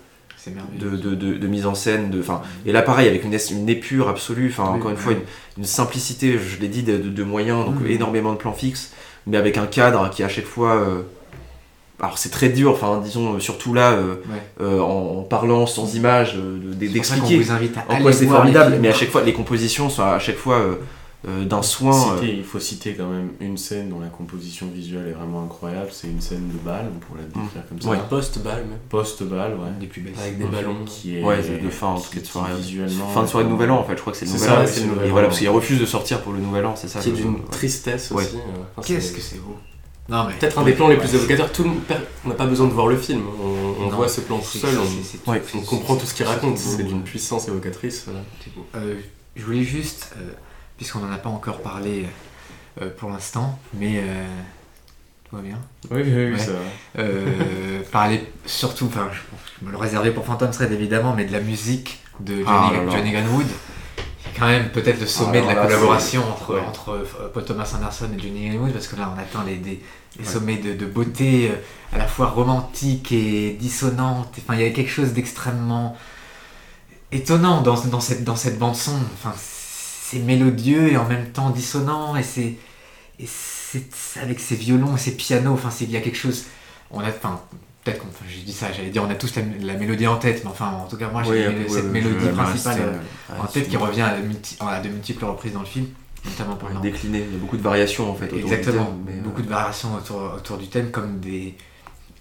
De, de, de, mise en scène, de, fin, et là pareil avec une, une épure absolue, enfin encore une fois une, simplicité, je l'ai dit, de, moyens, donc énormément de plans fixes, mais avec un cadre qui à chaque fois euh, alors c'est très dur, enfin disons surtout là euh, euh, en, parlant sans image d'expliquer en quoi c'est formidable, mais à chaque fois les compositions sont à chaque fois euh, d'un soin. Euh, il faut citer quand même une scène dont la composition visuelle est vraiment incroyable. C'est une scène de bal, on pourrait la décrire comme ça. Ouais. Post-bal même. Post-bal, ouais. Des plus belles. Avec des ballons. Qui est, ouais, de fin, en de soirée. Visuellement. Fin de soirée de Nouvel An en fait, je crois que c'est le Nouvel An. C'est le voilà, parce qu'il refuse de sortir pour le Nouvel An, c'est ça. Qui est d'une tristesse aussi. Euh, Qu'est-ce que c'est beau. Peut-être un des plans les plus évocateurs. Tout on n'a pas besoin de voir le film. On, voit ce plan tout seul. On, comprend tout ce qu'il raconte. C'est d'une puissance évocatrice. je voulais juste puisqu'on n'en a pas encore parlé euh, pour l'instant, mais euh, tout va bien. Oui, oui, ça euh, parler surtout, enfin, je, me le réservais pour Phantom Thread évidemment, mais de la musique de Johnny, ah Johnny Greenwood. C'est quand même peut-être le sommet de la collaboration entre, entre Paul Thomas Anderson et Johnny Greenwood, parce que là on atteint les, sommets de, de, beauté à la fois romantique et dissonante. Enfin, il y a quelque chose d'extrêmement étonnant dans, dans, cette, dans cette bande son. Enfin, c'est mélodieux et en même temps dissonant et c'est et c'est avec ses violons et ses pianos enfin il y a quelque chose on a enfin peut-être qu'on enfin, j'ai dit ça j'allais dire on a tous la, mélodie en tête mais enfin en tout cas moi j'ai cette mélodie principale euh, en tête qui revient à, de multiples reprises dans le film notamment pour décliné il y a beaucoup de variations en fait exactement mais beaucoup euh, de variations autour, autour du thème comme des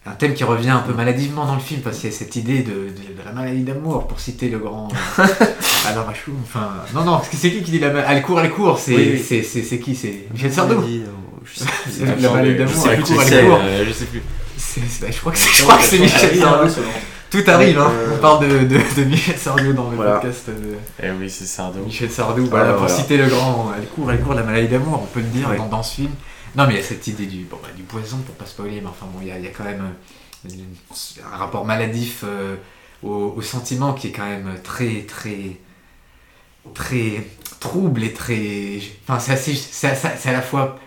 un thème qui revient un peu maladivement dans le film parce qu'il y a cette idée de, la maladie d'amour pour citer le grand Alors Machou enfin non non c'est qui qui dit la maladie elle court elle court c'est c'est qui c'est Michel Sardou La maladie d'amour, elle court, elle court. Je sais plus. Je crois que c'est Michel Sardou. Tout arrive, hein. On parle de, de, de Michel Sardou dans le podcast. De... Eh oui, c'est Sardou. Michel Sardou, voilà, pour citer le grand. Elle court, elle court, la maladie d'amour, on peut le dire dans, dans, ce film. Non, mais il y a cette idée du, bon, bah, du poison, pour pas spoiler, mais enfin bon, il y a, y a quand même un rapport maladif euh, au, au, sentiment qui est quand même très, très, très trouble et très. Enfin, c'est assez. C'est à la fois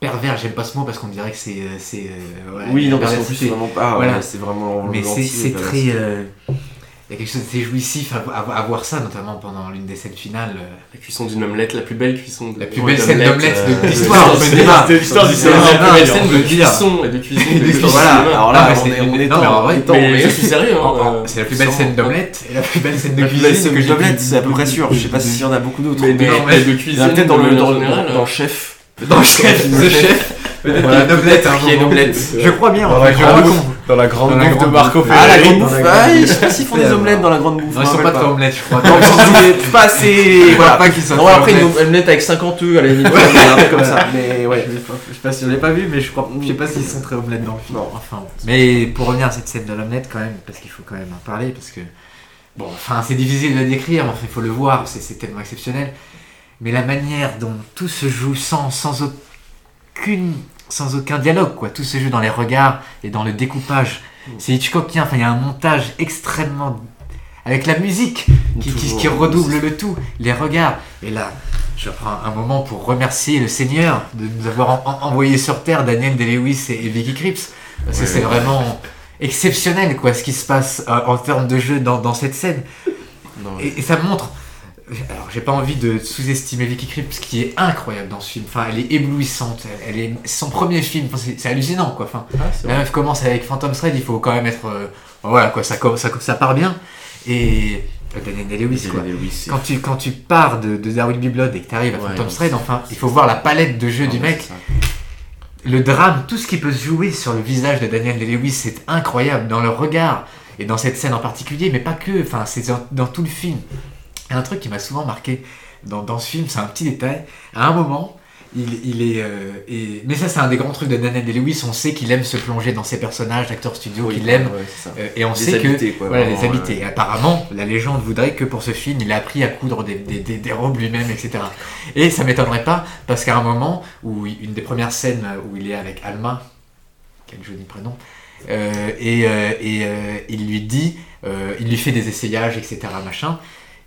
pervers, j'aime pas ce mot parce qu'on dirait que c'est. Euh, c'est euh, oui, non, parce qu'en plus, c'est vraiment pas. Voilà. c'est vraiment. Mais c'est très. Il y a quelque chose d'assez jouissif à, à, voir ça, notamment pendant l'une des scènes finales. La cuisson d'une omelette, la plus belle cuisson de La plus belle scène d'omelette de l'histoire, on. De l'histoire du cinéma. La plus belle scène de cuisson et de cuisine. Voilà, alors là, on est Non, mais en vrai, je suis sérieux. Hein, c'est la plus belle scène d'omelette et la plus belle scène de cuisine. La plus belle scène d'omelette, c'est à peu près sûr. Je sais pas s'il y en a beaucoup d'autres. Mais de cuisine. Peut-être dans le chef. Dans le chef, le chef. Peut-être voilà, noblette, qu'il y a noblette. Je crois bien. Dans, la, grande bouffe, dans la grande bouffe de Marco Ferrari. Ah, la grande bouffe. Ah, je sais pas s'ils font des omelettes dans la grande bouffe. Non, ils sont pas très omelettes, je crois. Non, ils pas assez. Voilà, pas qu'ils sont. Non, après, une omelette avec 50 œufs à la limite. Un truc comme ça. Mais ouais. Je sais pas si je l'ai pas vu, mais je crois. Je sais pas s'ils sont très omelettes dans le film. Enfin. Mais pour revenir à cette scène de l'omelette, quand même, parce qu'il faut quand même en parler, parce que. Bon, enfin, c'est difficile de le décrire, mais enfin, il faut le voir, c'est tellement exceptionnel. Mais la manière dont tout se joue sans, sans aucune sans aucun dialogue, quoi. Tout se joue dans les regards et dans le découpage. Mm. C'est Hitchcockien, enfin, il y a un montage extrêmement. avec la musique qui, qui, qui, redouble le tout, les regards. Et là, je prends un moment pour remercier le Seigneur de nous avoir en, envoyé sur Terre Daniel Day-Lewis et, et, Vicky Cripps. Parce que c'est vraiment exceptionnel, quoi, ce qui se passe euh, en termes de jeu dans, dans cette scène. Non, et, et ça montre alors j'ai pas envie de sous-estimer Vicky Krieps qui est incroyable dans ce film. Enfin, elle est éblouissante. Elle, est son premier film. Enfin, c'est hallucinant quoi. Enfin, ah, la meuf commence avec Phantom Thread. Il faut quand même être euh, voilà quoi. Ça, ça, ça part bien. Et euh, Daniel Lewis quoi. Lewis, quand tu quand tu pars de, de Darwin B. Blood et que tu arrives à ouais, Phantom Thread, enfin, il faut voir la palette de jeu non, du mec. Le drame, tout ce qui peut se jouer sur le visage de Daniel Lewis, c'est incroyable dans le regard et dans cette scène en particulier, mais pas que. Enfin, c'est dans, dans tout le film un truc qui m'a souvent marqué dans, dans ce film, c'est un petit détail. À un moment, il, il est. Euh, et... Mais ça, c'est un des grands trucs de Daniel Day-Lewis. On sait qu'il aime se plonger dans ses personnages d'acteurs studio, oui, qu'il aime. Ouais, euh, et on les sait habités, que. Quoi, voilà, les habités. Et apparemment, la légende voudrait que pour ce film, il a appris à coudre des, des, des, des robes lui-même, etc. Et ça m'étonnerait pas, parce qu'à un moment, où une des premières scènes où il est avec Alma, quel joli prénom, euh, et, et il lui dit, il lui fait des essayages, etc. machin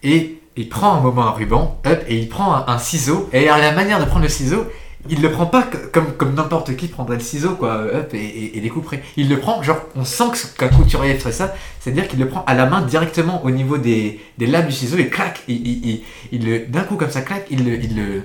et il prend un moment un ruban, et il prend un, ciseau, et à la manière de prendre le ciseau, il le prend pas comme, comme n'importe qui prendrait le ciseau, quoi, et, et, découperait. Il le prend, genre, on sent qu'un couturier ferait ça, c'est-à-dire qu'il le prend à la main directement au niveau des, des lames du ciseau, et clac, il, il, il, d'un coup comme ça, clac, il, il,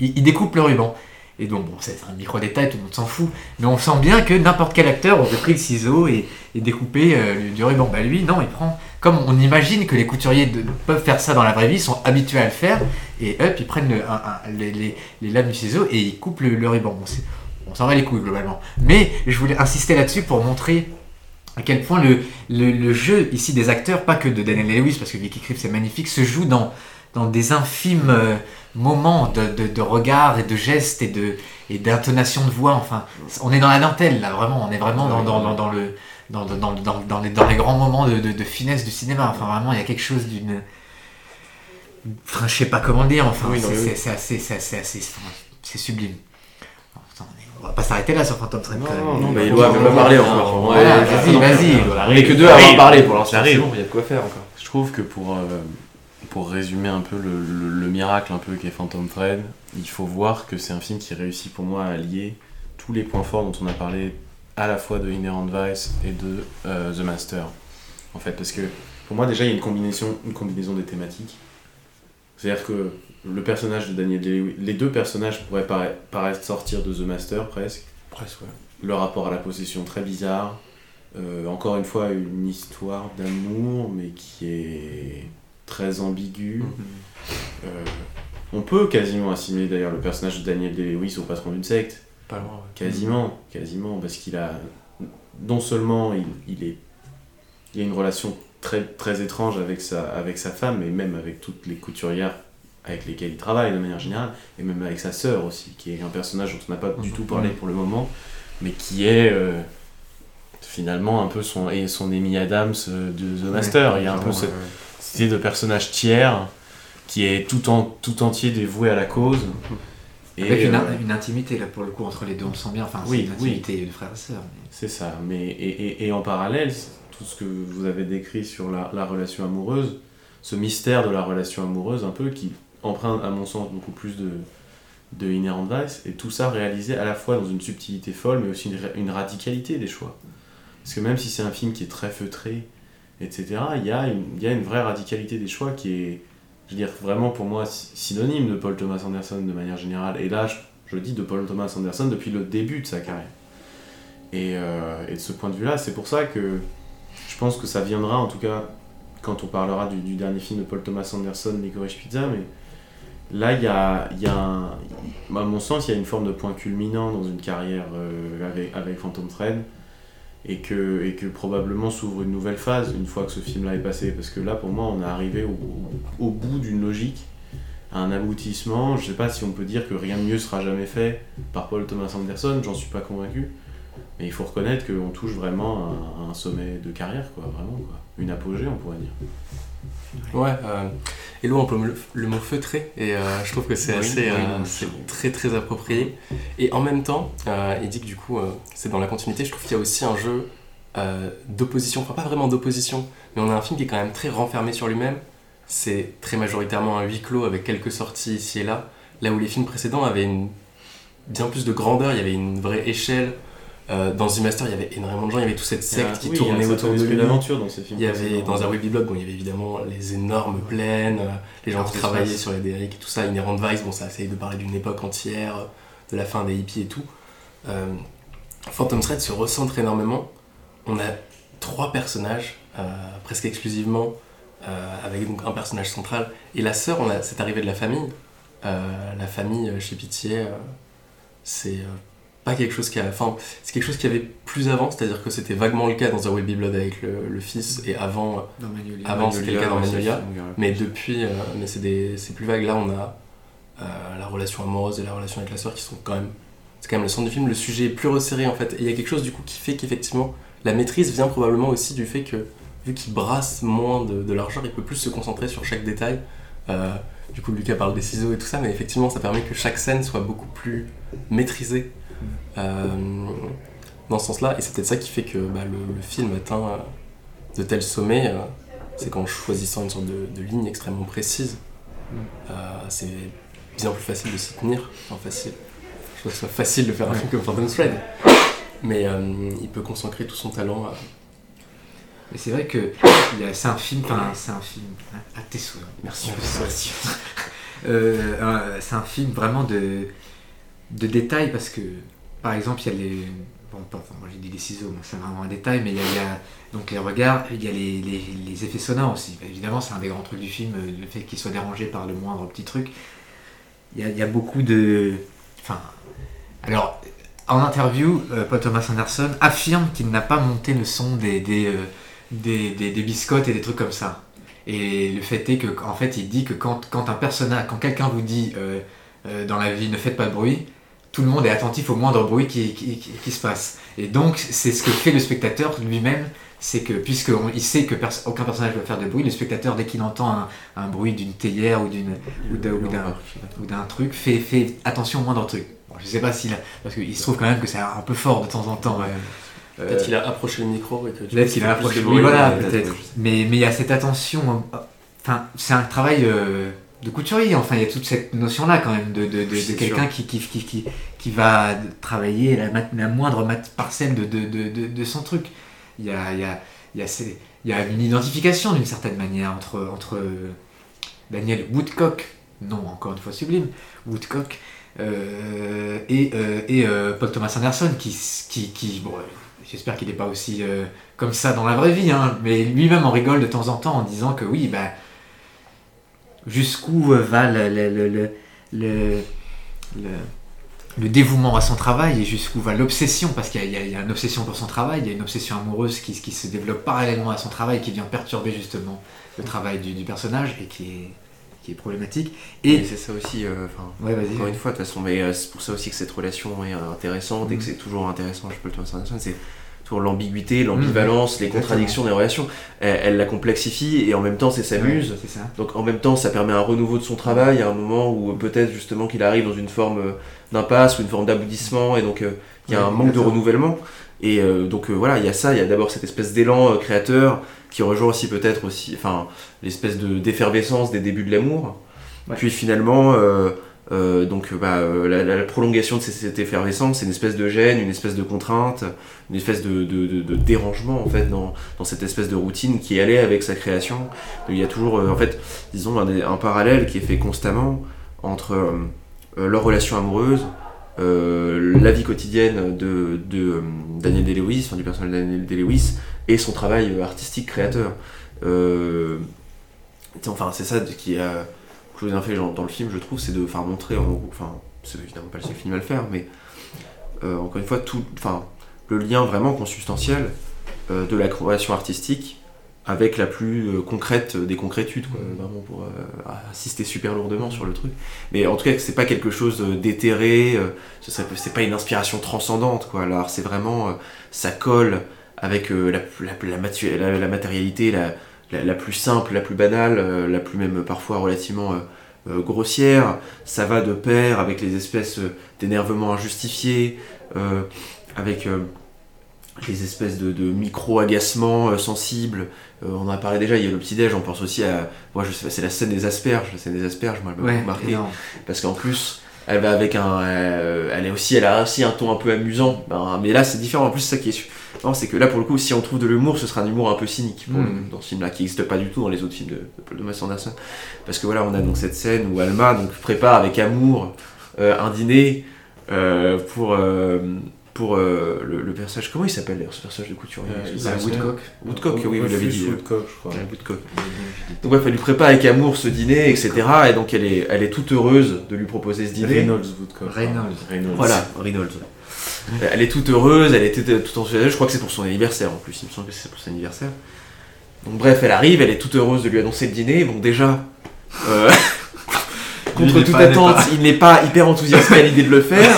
il, il découpe le ruban. Et donc, bon, c'est un micro-détail, tout le monde s'en fout. Mais on sent bien que n'importe quel acteur aurait pris le ciseau et, et découpé euh, du ruban. Bah lui, non, il prend. Comme on imagine que les couturiers peuvent faire ça dans la vraie vie, ils sont habitués à le faire. Et hop, ils prennent les, les, lames du ciseau et ils coupent le, ruban. On s'en va les couilles globalement. Mais je voulais insister là-dessus pour montrer à quel point le, jeu ici des acteurs, pas que de Daniel Lewis, parce que Vicky Krieps c'est magnifique, se joue dans, dans des infimes. Euh, moments de, de, de, regard et de gestes et de et d'intonation de voix. Enfin, on est dans la dentelle là, vraiment. On est vraiment dans, dans, dans, dans le dans, dans, dans, dans, les, dans les grands moments de, de, de finesse du cinéma. Enfin, vraiment, il y a quelque chose d'une Enfin, je sais pas comment dire. Enfin, oui, c'est assez, c'est assez, assez, c'est sublime. On va pas s'arrêter là sur Phantom Thread. Non, non, non, mais il doit même parler encore. Voilà, vas-y, vas-y. On est que deux à avoir parlé pour l'instant. Il y a de quoi faire encore. Je trouve que pour euh, pour résumer un peu le, le, le miracle un peu qu'est Phantom Thread, il faut voir que c'est un film qui réussit pour moi à lier tous les points forts dont on a parlé à la fois de Inherent Vice et de euh, The Master. En fait, parce que pour moi déjà il y a une combinaison, une combinaison des thématiques. C'est-à-dire que le personnage de Daniel day les deux personnages pourraient paraître, paraître sortir de The Master presque. Presque, ouais. Le rapport à la possession très bizarre. Euh, encore une fois, une histoire d'amour, mais qui est très ambigu. -hmm. euh, on peut quasiment assimiler d'ailleurs le personnage de Daniel Day-Lewis au patron d'une secte. Pas loin, ouais. Quasiment, quasiment, parce qu'il a. Non seulement il, il, est. Il a une relation très, très étrange avec sa, avec sa femme, et même avec toutes les couturières avec lesquels il travaille de manière générale, et même avec sa sœur aussi, qui est un personnage dont on n'a pas du tout parlé pour le moment, mais qui est euh, finalement un peu son, et son Amy Adams euh, de The Master. il y a un peu cette idée de personnage tiers qui est tout, en, tout entier dévoué à la cause. Et Avec une, une, intimité là pour le coup entre les deux, on le sent bien, enfin oui, une intimité de frère et sœur. C'est ça, mais et, et, et, en parallèle, tout ce que vous avez décrit sur la, la relation amoureuse, ce mystère de la relation amoureuse un peu qui emprunte à mon sens beaucoup plus de, de Inherent Vice, et tout ça réalisé à la fois dans une subtilité folle, mais aussi une, une radicalité des choix. Parce que même si c'est un film qui est très feutré, etc., il y, a une, y a une vraie radicalité des choix qui est, je veux dire, vraiment pour moi synonyme de Paul Thomas Anderson de manière générale. Et là, je, je dis de Paul Thomas Anderson depuis le début de sa carrière. Et, euh, et de ce point de vue-là, c'est pour ça que je pense que ça viendra, en tout cas, quand on parlera du, du dernier film de Paul Thomas Anderson, Licorice Pizza, mais là, il y a, y a un, à mon sens, il y a une forme de point culminant dans une carrière euh, avec, avec Phantom Thread et que, probablement s'ouvre une nouvelle phase une fois que ce film-là est passé. Parce que là, pour moi, on est arrivé au, bout d'une logique, à un aboutissement. Je sais pas si on peut dire que rien de mieux sera jamais fait par Paul Thomas Anderson, j'en suis pas convaincu. Mais il faut reconnaître qu'on touche vraiment à, un sommet de carrière, quoi, vraiment, quoi. Une apogée, on pourrait dire. Ouais, euh, on emploie le, mot feutré, et euh, je trouve que c'est assez, euh, c'est très très approprié. Et en même temps, il dit que du coup, euh, c'est dans la continuité, je trouve qu'il y a aussi un jeu d'opposition, enfin pas vraiment d'opposition, mais on a un film qui est quand même très renfermé sur lui-même. C'est très majoritairement un huis clos avec quelques sorties ici et là, là où les films précédents avaient une, bien plus de grandeur, il y avait une vraie échelle, euh, dans The Master, il y avait énormément de gens, il y avait toute cette secte qui tournait autour de lui. dans ces films. Il y avait dans un Webby Blog, bon, il y avait évidemment les énormes plaines, euh, les gens qui travaillaient sur les dériques et tout ça. Inherent Vice, bon, ça essaye de parler d'une époque entière, euh, de la fin des hippies et tout. Euh, Phantom Thread se recentre énormément. On a trois personnages, presque exclusivement, avec donc un personnage central. Et la sœur, on a cette arrivée de la famille. la famille chez Pitié, c'est pas quelque chose qui a. Enfin, c'est quelque chose qui avait plus avant, c'est-à-dire que c'était vaguement le cas dans The Will Be Blood avec le, fils, et avant, avant c'était le cas dans Magnolia, mais depuis, euh, mais c'est plus vague. Là, on a euh, la relation amoureuse et la relation avec la sœur qui sont quand même. C'est quand même le centre du film, le sujet est plus resserré en fait, et il y a quelque chose du coup qui fait qu'effectivement, la maîtrise vient probablement aussi du fait que, vu qu'il brasse moins de, de l'argent, il peut plus se concentrer sur chaque détail. Euh, du coup, Lucas parle des ciseaux et tout ça, mais effectivement, ça permet que chaque scène soit beaucoup plus maîtrisée dans ce sens-là. Et c'est peut-être ça qui fait que bah, le, film atteint euh, de tels sommets. Euh, c'est qu'en choisissant une sorte de, ligne extrêmement précise, c'est bien plus facile de s'y tenir. Enfin, facile. Je trouve que c'est facile de faire un film comme Phantom Thread. Mais il peut consacrer tout son talent à. Mais c'est vrai que c'est un film, enfin c'est un film à tes souhaits. Merci. Merci. c'est un film vraiment de de détails parce que, par exemple, il y a les. Bon, moi j'ai dit les ciseaux, c'est vraiment un détail, mais il y, a, donc les regards, il y a les, les, effets sonores aussi. Évidemment, c'est un des grands trucs du film, le fait qu'il soit dérangé par le moindre petit truc. Il y y a beaucoup de. Enfin. Alors, en interview, euh, Paul Thomas Anderson affirme qu'il n'a pas monté le son des, des, euh, des, des, biscottes et des trucs comme ça. Et le fait est que, en fait, il dit que quand, quand un personnage, quand quelqu'un vous dit euh, dans la vie ne faites pas de bruit, tout le monde est attentif au moindre bruit qui, qui, se passe. Et donc, c'est ce que fait le spectateur lui-même, c'est que, puisqu'il sait que aucun personnage ne va faire de bruit, le spectateur, dès qu'il entend un, bruit d'une théière ou d'une ou d'un truc, fait, fait attention au moindre truc. Bon, je sais pas s'il a. Parce qu'il se trouve quand même que c'est un peu fort de temps en temps. Peut-être qu'il a approché le micro Peut-être qu'il a approché le micro. Voilà, peut-être. Mais il y a cette attention. Enfin, c'est un travail. Euh, de couturier. Enfin, il y a toute cette notion-là quand même de, de, de, quelqu'un qui, qui, qui, qui, va travailler la, la moindre parcelle de, de, son truc. Il y a, il y a, il y a, il y a une identification d'une certaine manière entre, entre Daniel Woodcock, non encore une fois sublime, Woodcock, euh, et, euh, et euh, Paul Thomas Anderson, qui, qui, qui bon, j'espère qu'il n'est pas aussi comme ça dans la vraie vie, hein, mais lui-même en rigole de temps en temps en disant que oui, bah, jusqu'où euh, va le, le, le, le, dévouement à son travail et jusqu'où va l'obsession, parce qu'il y, a une obsession pour son travail, il y a une obsession amoureuse qui, qui, se développe parallèlement à son travail, qui vient perturber justement le travail du, du personnage et qui est, qui est problématique. Et, c'est ça aussi, euh, ouais, encore une fois, de toute façon, mais c'est pour ça aussi que cette relation est intéressante et que mm. c'est toujours intéressant, je peux le c'est toujours l'ambiguïté, l'ambivalence, mm. les contradictions des relations. Elle, la complexifie et en même temps, c'est s'amuse. Donc en même temps, ça permet un renouveau de son travail à un moment où peut-être justement qu'il arrive dans une forme d'impasse ou une forme d'aboutissement et donc il y a un manque de renouvellement. Et euh, donc euh, voilà, il y a ça, il y a d'abord cette espèce d'élan euh, créateur qui rejoint aussi peut-être aussi, enfin, l'espèce de d'effervescence des débuts de l'amour. Puis finalement, donc bah, la, prolongation de cette effervescence, c'est une espèce de gêne, une espèce de contrainte, une espèce de, de, dérangement en fait dans, dans, cette espèce de routine qui allait avec sa création. il y a toujours, en fait, disons, un, un, parallèle qui est fait constamment entre leur relation amoureuse, euh, la vie quotidienne de, de euh, Daniel Day-Lewis, enfin, du personnage de Daniel Day-Lewis, et son travail euh, artistique créateur. enfin, c'est ça qui a Claude bien fait dans le film, je trouve, c'est de faire montrer, en, enfin, c'est évidemment pas le seul film à le faire, mais encore une fois, tout, enfin, le lien vraiment consubstantiel de la création artistique avec la plus euh, concrète des concrétudes, quoi, vraiment pour euh, assister super lourdement sur le truc. Mais en tout cas, c'est pas quelque chose d'éthéré, euh, c'est pas une inspiration transcendante, quoi. Alors, c'est vraiment, ça colle avec la, la, la, matérialité la, plus simple, la plus banale, la plus même parfois relativement grossière. Ça va de pair avec les espèces d'énervement injustifiés, avec les espèces de, micro-agacements euh, sensibles. Euh, on en a parlé déjà, il y a le petit-déj, on pense aussi à. Moi, je sais c'est la scène des asperges. La scène des asperges, moi, elle m'a beaucoup marqué. Parce qu'en plus, elle va avec un. Euh, elle, est aussi, elle a aussi un ton un peu amusant. Ben, mais là, c'est différent. En plus, c'est ça qui est. Non, c'est que là, pour le coup, si on trouve de l'humour, ce sera un humour un peu cynique hmm. dans ce film-là, qui n'existe pas du tout dans les autres films de, de Thomas Anderson. Parce que voilà, on a donc cette scène où Alma donc, prépare avec amour un dîner pour pour euh, le, personnage. Comment il s'appelle d'ailleurs ce personnage de couturier? Euh, Woodcock. Woodcock, oui, vous l'avez dit. Woodcock, je crois. Woodcock. Donc bref, elle lui prépare avec amour ce dîner, etc. Et donc elle est, elle est toute heureuse de lui proposer ce dîner. Reynolds Woodcock. Reynolds. Voilà, Reynolds. Elle est toute heureuse, elle était tout enthousiaste. Je crois que c'est pour son anniversaire en plus. Il me semble que c'est pour son anniversaire. Donc bref, elle arrive, elle est toute heureuse de lui annoncer le dîner. Bon déjà. Euh, contre toute attente, il n'est pas hyper enthousiasmé à l'idée de le faire.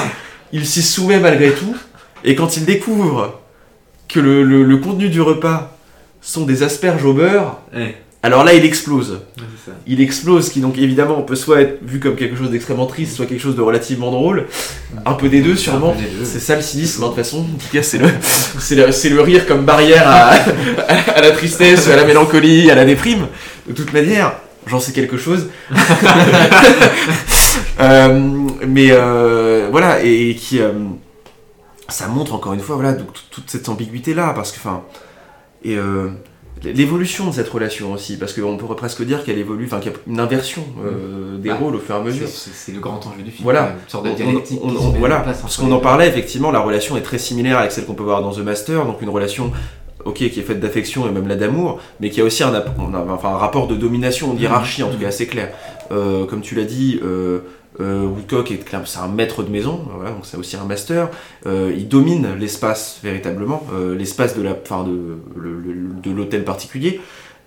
Il s'y soumet malgré tout. Et quand il découvre que le, contenu du repas sont des asperges au beurre, alors là il explose. il explose, qui donc évidemment peut soit être vu comme quelque chose d'extrêmement triste, soit quelque chose de relativement drôle. Un peu des deux sûrement. C'est ça le cynisme, hein, de toute façon. En tout cas, c'est le, c'est le, rire comme barrière à, la tristesse, à la mélancolie, à la déprime. De toute manière, j'en sais quelque chose. Euh, mais euh, voilà, et, qui. Euh, ça montre encore une fois voilà donc, toute cette ambiguïté là parce que enfin et l'évolution de cette relation aussi parce qu'on pourrait presque dire qu'elle évolue enfin qu'il y a une inversion euh, mm. des bah, rôles au fur et à mesure c'est le grand enjeu du film voilà une sorte de dialectique voilà parce qu'on en parlait effectivement la relation est très similaire avec celle qu'on peut voir dans The Master donc une relation ok, qui est faite d'affection et même là d'amour, mais qui a aussi un, enfin, un rapport de domination, d'hierarchie en tout mm. cas assez clair. Euh, comme tu l'as dit, euh, Woodcock est c'est un maître de maison, donc c'est aussi un master. Euh, il domine l'espace véritablement, euh, l'espace de la, fin de, de l'hôtel particulier.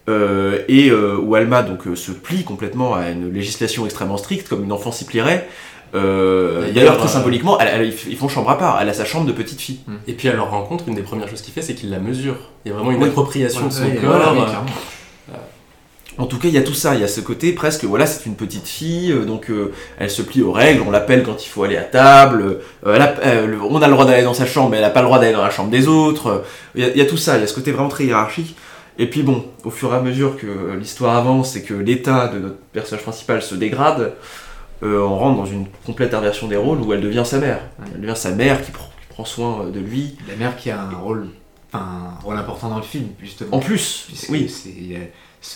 et où Alma donc se plie complètement à une législation extrêmement stricte, comme une enfant s'y plierait. D'ailleurs, très symboliquement, ils font chambre à part. Elle a sa chambre de petite fille. Et puis à leur rencontre, une des premières choses qu'il fait, c'est qu'il la mesure. Il y a vraiment une appropriation de son corps. En tout cas, il y a tout ça, il y a ce côté presque, voilà, c'est une petite fille, euh, donc euh, elle se plie aux règles, on l'appelle quand il faut aller à table, euh, on a le droit d'aller dans sa chambre, mais elle n'a pas le droit d'aller dans la chambre des autres. Il y, a, tout ça, il y a ce côté vraiment très hiérarchique. Et puis bon, au fur et à mesure que l'histoire avance et que l'état de notre personnage principal se dégrade, on rentre dans une complète inversion des rôles où elle devient sa mère. Elle devient sa mère qui, prend soin de lui. La mère qui a un rôle, un rôle important dans le film, justement. En plus, oui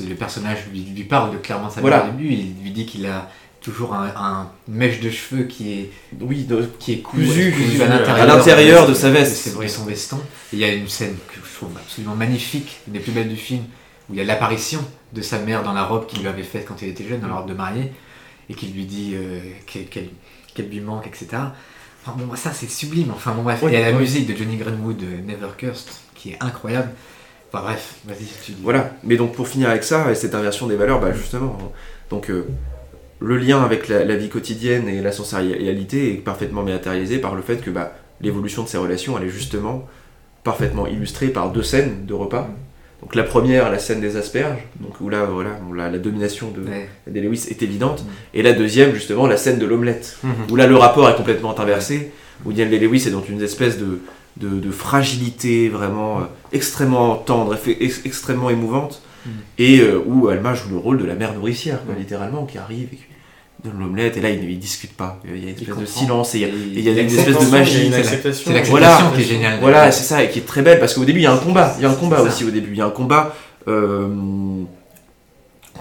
le personnage lui, parle de clairement sa mère au début, il lui dit qu'il a toujours un, mèche de cheveux qui est oui qui est cousu, à l'intérieur de, sa veste. c'est son veston. Il y a une scène que je trouve absolument magnifique une des plus belles du film où il y a l'apparition de sa mère dans la robe qu'il lui avait faite quand il était jeune dans la robe de mariée et qui lui dit euh, qu'elle lui manque etc enfin bon ça c'est sublime. Enfin bon bref. Il y a la musique de Johnny Greenwood Never Cursed qui est incroyable bref, vas-y, Voilà, mais donc pour finir avec ça, et cette inversion des valeurs, bah justement, donc euh, le lien avec la, vie quotidienne et la sensorialité est parfaitement matérialisé par le fait que bah, l'évolution de ces relations, elle est justement parfaitement illustrée par deux scènes de repas. Donc la première, la scène des asperges, donc où là, voilà, la, domination de, Lewis est évidente. Mm. Et la deuxième, justement, la scène de l'omelette, mm-hmm. où là, le rapport est complètement inversé, où Daniel Lewis est dans une espèce de, de, fragilité vraiment euh, extrêmement tendre, extrêmement émouvante, mm. et euh, où Alma joue le rôle de la mère nourricière, littéralement, qui arrive et qui donne l'omelette, et là, il ne discute pas. Il y a une espèce de silence, et il y a, une espèce de magie. C'est l'acceptation qui est géniale. Voilà, c'est ça, et qui est très belle, parce qu'au début, il y a un combat. Il y a un combat aussi au début. Il y a un combat. Euh,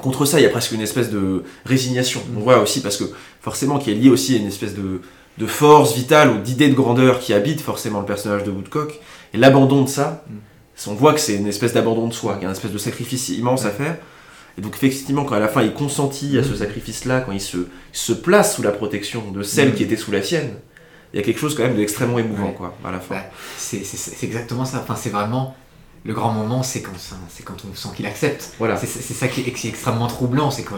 contre ça, il y a presque une espèce de résignation. On voit aussi, parce que forcément, qui est lié aussi à une espèce de, de force vitale ou d'idée de grandeur qui habite forcément le personnage de Woodcock. Et l'abandon de ça, mm. on voit que c'est une espèce d'abandon de soi, qu'il y a une espèce de sacrifice immense à faire. Et donc effectivement, quand à la fin il consentit à ce mm. sacrifice-là, quand il se, se, place sous la protection de celle mm. qui était sous la sienne, il y a quelque chose quand même d'extrêmement émouvant, quoi, à la fin. Bah, c'est exactement ça. Enfin, c'est vraiment le grand moment, c'est quand, quand on sent qu'il accepte. Voilà. C'est ça qui est, qui est, extrêmement troublant, c'est que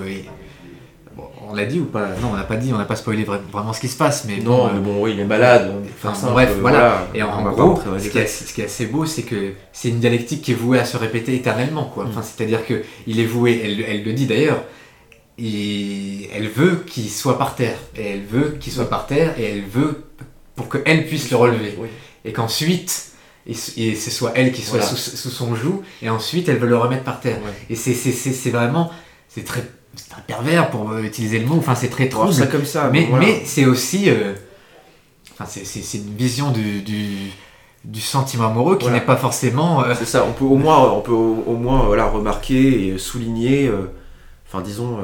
on l'a dit ou pas Non, on n'a pas dit, on n'a pas spoilé vraiment ce qui se passe, mais non, mais bon, oui, il est malade. Enfin, bref, voilà. Et en, gros, ce qui, est, assez beau, c'est que c'est une dialectique qui est vouée à se répéter éternellement, quoi. Mm. Enfin, c'est-à-dire que il est voué, elle, le dit d'ailleurs. elle veut qu'il soit par terre, et elle veut qu'il soit par terre, et elle veut pour qu'elle puisse le relever, et qu'ensuite et, ce soit elle qui soit sous, son joug, et ensuite elle veut le remettre par terre. Et c'est vraiment, c'est très c'est un pervers pour utiliser le mot, enfin c'est très trouble. ça comme ça. Mais, mais c'est aussi, euh, enfin c'est une vision du, du, du sentiment amoureux qui n'est pas forcément. Euh, c'est ça. On peut au moins, on peut au, moins voilà remarquer et souligner, euh, enfin disons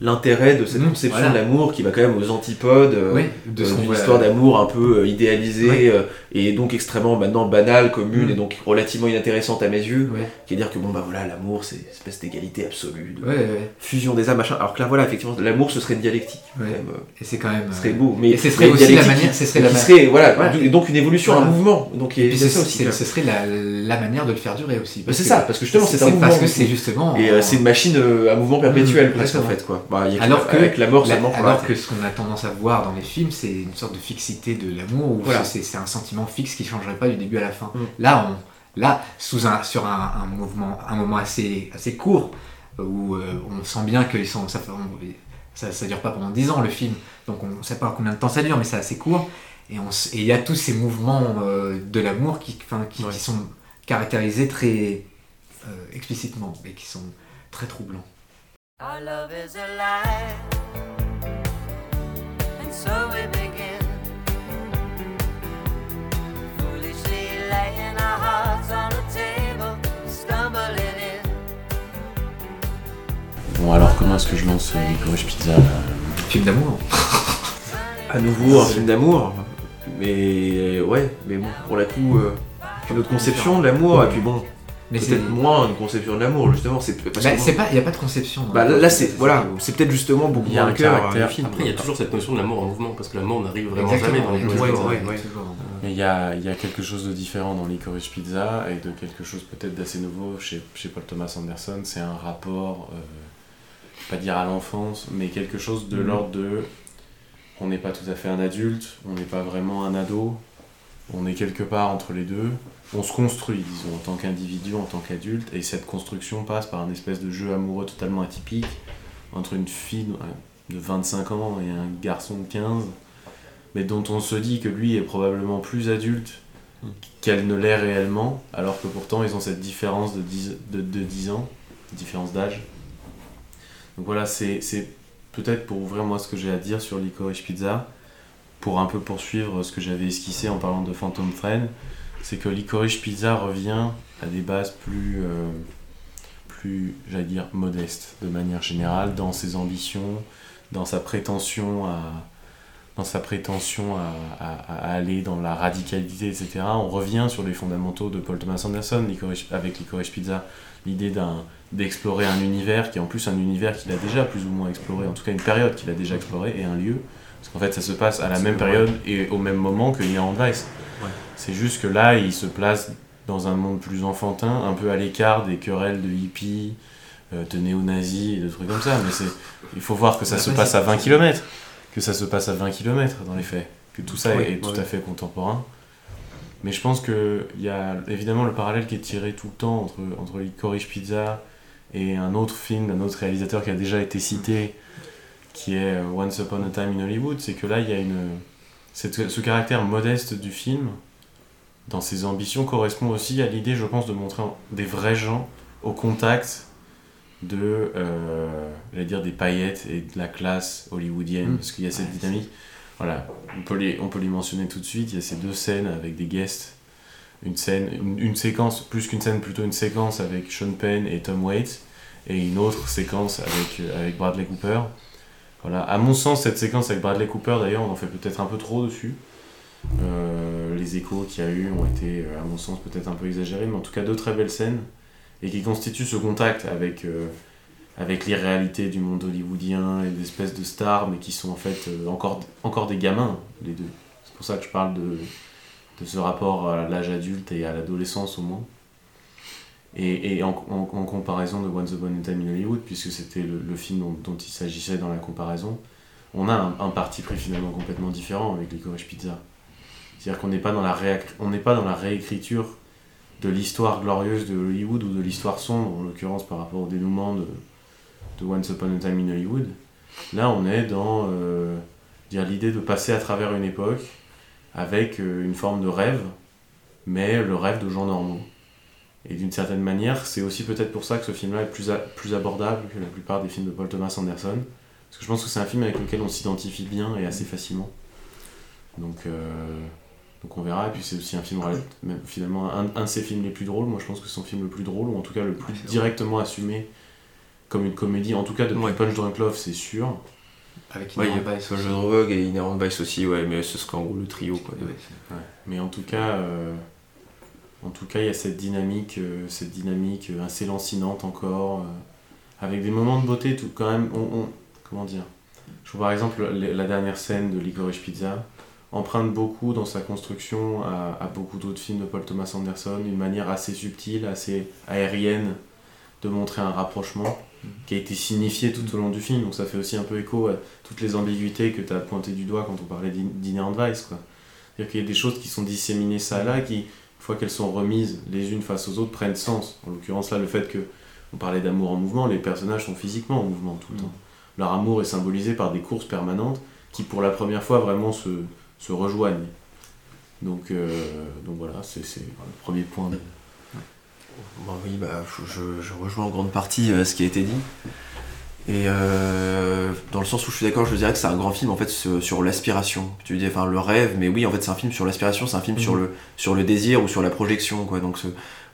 l'intérêt de cette mmh, conception de l'amour qui va quand même aux antipodes euh, de euh, d'une histoire d'amour un peu euh, idéalisée et donc extrêmement maintenant banale, commune mmh. et donc relativement inintéressante à mes yeux, qui est dire que bon bah voilà l'amour c'est une espèce d'égalité absolue, de fusion des âmes machin. Alors que là voilà effectivement l'amour ce serait une dialectique. et c'est quand même. Ce serait beau, mais et ce serait aussi la manière, ce serait, la serait voilà, et donc une évolution, un mouvement. Donc et, c'est ça aussi. Ce serait la, la, manière de le faire durer aussi. Bah, c'est ça, parce que justement c'est un mouvement. Parce que c'est justement. Et c'est une machine à mouvement perpétuel mmh, presque en fait quoi. Bah, alors que, avec la mort alors que ce qu'on a tendance à voir dans les films, c'est une sorte de fixité de l'amour, où c'est un sentiment fixe qui ne changerait pas du début à la fin. Mm. Là, on, là, sous un, sur un, mouvement, un moment assez, assez court, où euh, on sent bien que sont, ça, ça, dure pas pendant 10 ans le film, donc on ne sait pas combien de temps ça dure, mais c'est assez court. Et il y a tous ces mouvements euh, de l'amour qui, qui, qui, sont caractérisés très euh, explicitement et qui sont très troublants. Our love is alive, and so we begin. Foolishly laying our hearts on the table, stumbling in. Bon, alors comment est-ce que je lance euh, Licorice Pizza Film d'amour À nouveau un film d'amour Mais ouais, mais bon, pour la coup, euh, une autre conception de l'amour, et puis bon, mais c'est moins une conception de l'amour justement c'est parce bah, c'est pas il y a pas de conception bah, là c'est voilà c'est peut-être justement beaucoup moins cœur après il y a toujours cette notion de l'amour en mouvement parce que l'amour n'arrive vraiment jamais dans les ouais, mais il y a, il y a quelque chose de différent dans Licorice Pizza et de quelque chose peut-être d'assez nouveau chez, chez Paul Thomas Anderson c'est un rapport euh, pas dire à l'enfance mais quelque chose de mhm. l'ordre de on n'est pas tout à fait un adulte on n'est pas vraiment un ado on est quelque part entre les deux on se construit, disons, en tant qu'individu, en tant qu'adulte, et cette construction passe par un espèce de jeu amoureux totalement atypique entre une fille de 25 ans et un garçon de 15, mais dont on se dit que lui est probablement plus adulte qu'elle ne l'est réellement, alors que pourtant ils ont cette différence de 10, de, de 10 ans, différence d'âge. Donc voilà, c'est peut-être pour ouvrir moi ce que j'ai à dire sur Licorice Pizza, pour un peu poursuivre ce que j'avais esquissé en parlant de Phantom Friend c'est que Licorice Pizza revient à des bases plus, euh, plus j'allais dire, modestes de manière générale dans ses ambitions, dans sa prétention à, dans sa prétention à, aller dans la radicalité, etc. On revient sur les fondamentaux de Paul Thomas Anderson avec Licorice Pizza, l'idée d'explorer un univers qui est en plus un univers qu'il a déjà plus ou moins exploré, en tout cas une période qu'il a déjà exploré et un lieu. Parce qu'en fait, ça se passe à la même période et au même moment que Inherent Vice. C'est juste que là, il se place dans un monde plus enfantin, un peu à l'écart des querelles de hippies, de néo-nazis et de trucs comme ça, mais c'est, il faut voir que ça se passe à 20 km, que ça se passe à 20 km dans les faits, que tout ça est, tout à fait contemporain. Mais je pense qu'il y a évidemment le parallèle qui est tiré tout le temps entre, entre Licorice Pizza et un autre film d'un autre réalisateur qui a déjà été cité, qui est euh, Once Upon a Time in Hollywood, c'est que là, il y a une... ce caractère modeste du film, dans ses ambitions, correspond aussi à l'idée, je pense, de montrer des vrais gens au contact de, euh, dire, des paillettes et de la classe hollywoodienne, mm. parce qu'il y a cette dynamique. Voilà, on peut, les, on peut les mentionner tout de suite. Il y a ces deux scènes avec des guests. Une scène, une, séquence, plus qu'une scène, plutôt une séquence avec Sean Penn et Tom Waits, et une autre séquence avec, euh, avec Bradley Cooper. Voilà, à mon sens, cette séquence avec Bradley Cooper, d'ailleurs, on en fait peut-être un peu trop dessus. Euh, les échos qu'il y a eu ont été, euh, à mon sens, peut-être un peu exagérés, mais en tout cas, deux très belles scènes, et qui constituent ce contact avec avec l'irréalité du monde hollywoodien et des espèces de stars, mais qui sont en fait euh, encore, encore des gamins, les deux. C'est pour ça que je parle de, de ce rapport à l'âge adulte et à l'adolescence au moins. Et, en, comparaison de Once Upon a Time in Hollywood, puisque c'était le, film dont, il s'agissait dans la comparaison, on a un, parti pris finalement complètement différent avec Licorice Pizza. C'est-à-dire qu'on n'est pas, dans la on n'est pas dans la réécriture de l'histoire glorieuse de Hollywood ou de l'histoire sombre, en l'occurrence par rapport au dénouement de, de Once Upon a Time in Hollywood. Là, on est dans euh, l'idée de passer à travers une époque avec euh, une forme de rêve, mais le rêve de gens normaux. Et d'une certaine manière, c'est aussi peut-être pour ça que ce film-là est plus, plus abordable que la plupart des films de Paul Thomas Anderson. Parce que je pense que c'est un film avec lequel on s'identifie bien et assez facilement. Donc, euh, donc on verra. Et puis c'est aussi un film, finalement, un, un, de ses films les plus drôles. Moi je pense que c'est son film le plus drôle, ou en tout cas le plus directement assumé comme une comédie, en tout cas depuis Punch Drunk Love, c'est sûr. Avec Inherent ouais, Vice. Jeu de Rogue et Inherent Vice aussi, ouais, mais ce sera en gros le trio. Quoi. Ouais, Mais en tout cas, euh, en tout cas, il y a cette dynamique, euh, cette dynamique euh, assez lancinante encore, avec des moments de beauté tout quand même. On, comment dire? Je vois par exemple la dernière scène de Licorice Pizza emprunte beaucoup dans sa construction à, à beaucoup d'autres films de Paul Thomas Anderson, une manière assez subtile, assez aérienne de montrer un rapprochement qui a été signifié tout au long du film. Donc ça fait aussi un peu écho à toutes les ambiguïtés que tu as pointées du doigt quand on parlait d'Inherent Vice. C'est-à-dire qu'il y a des choses qui sont disséminées ça là, qui, une fois qu'elles sont remises les unes face aux autres, prennent sens. En l'occurrence là, le fait que on parlait d'amour en mouvement, les personnages sont physiquement en mouvement tout le mm. temps. Leur amour est symbolisé par des courses permanentes qui pour la première fois vraiment se, se rejoignent. Donc, euh, donc voilà, c'est le premier point. De oui, bah, je, rejoins en grande partie euh, ce qui a été dit. Et euh, dans le sens où je suis d'accord, je dirais que c'est un grand film en fait sur, l'aspiration. Tu dis enfin le rêve, mais oui en fait c'est un film sur l'aspiration, c'est un film sur, mhm. le, sur le désir ou sur la projection quoi. Donc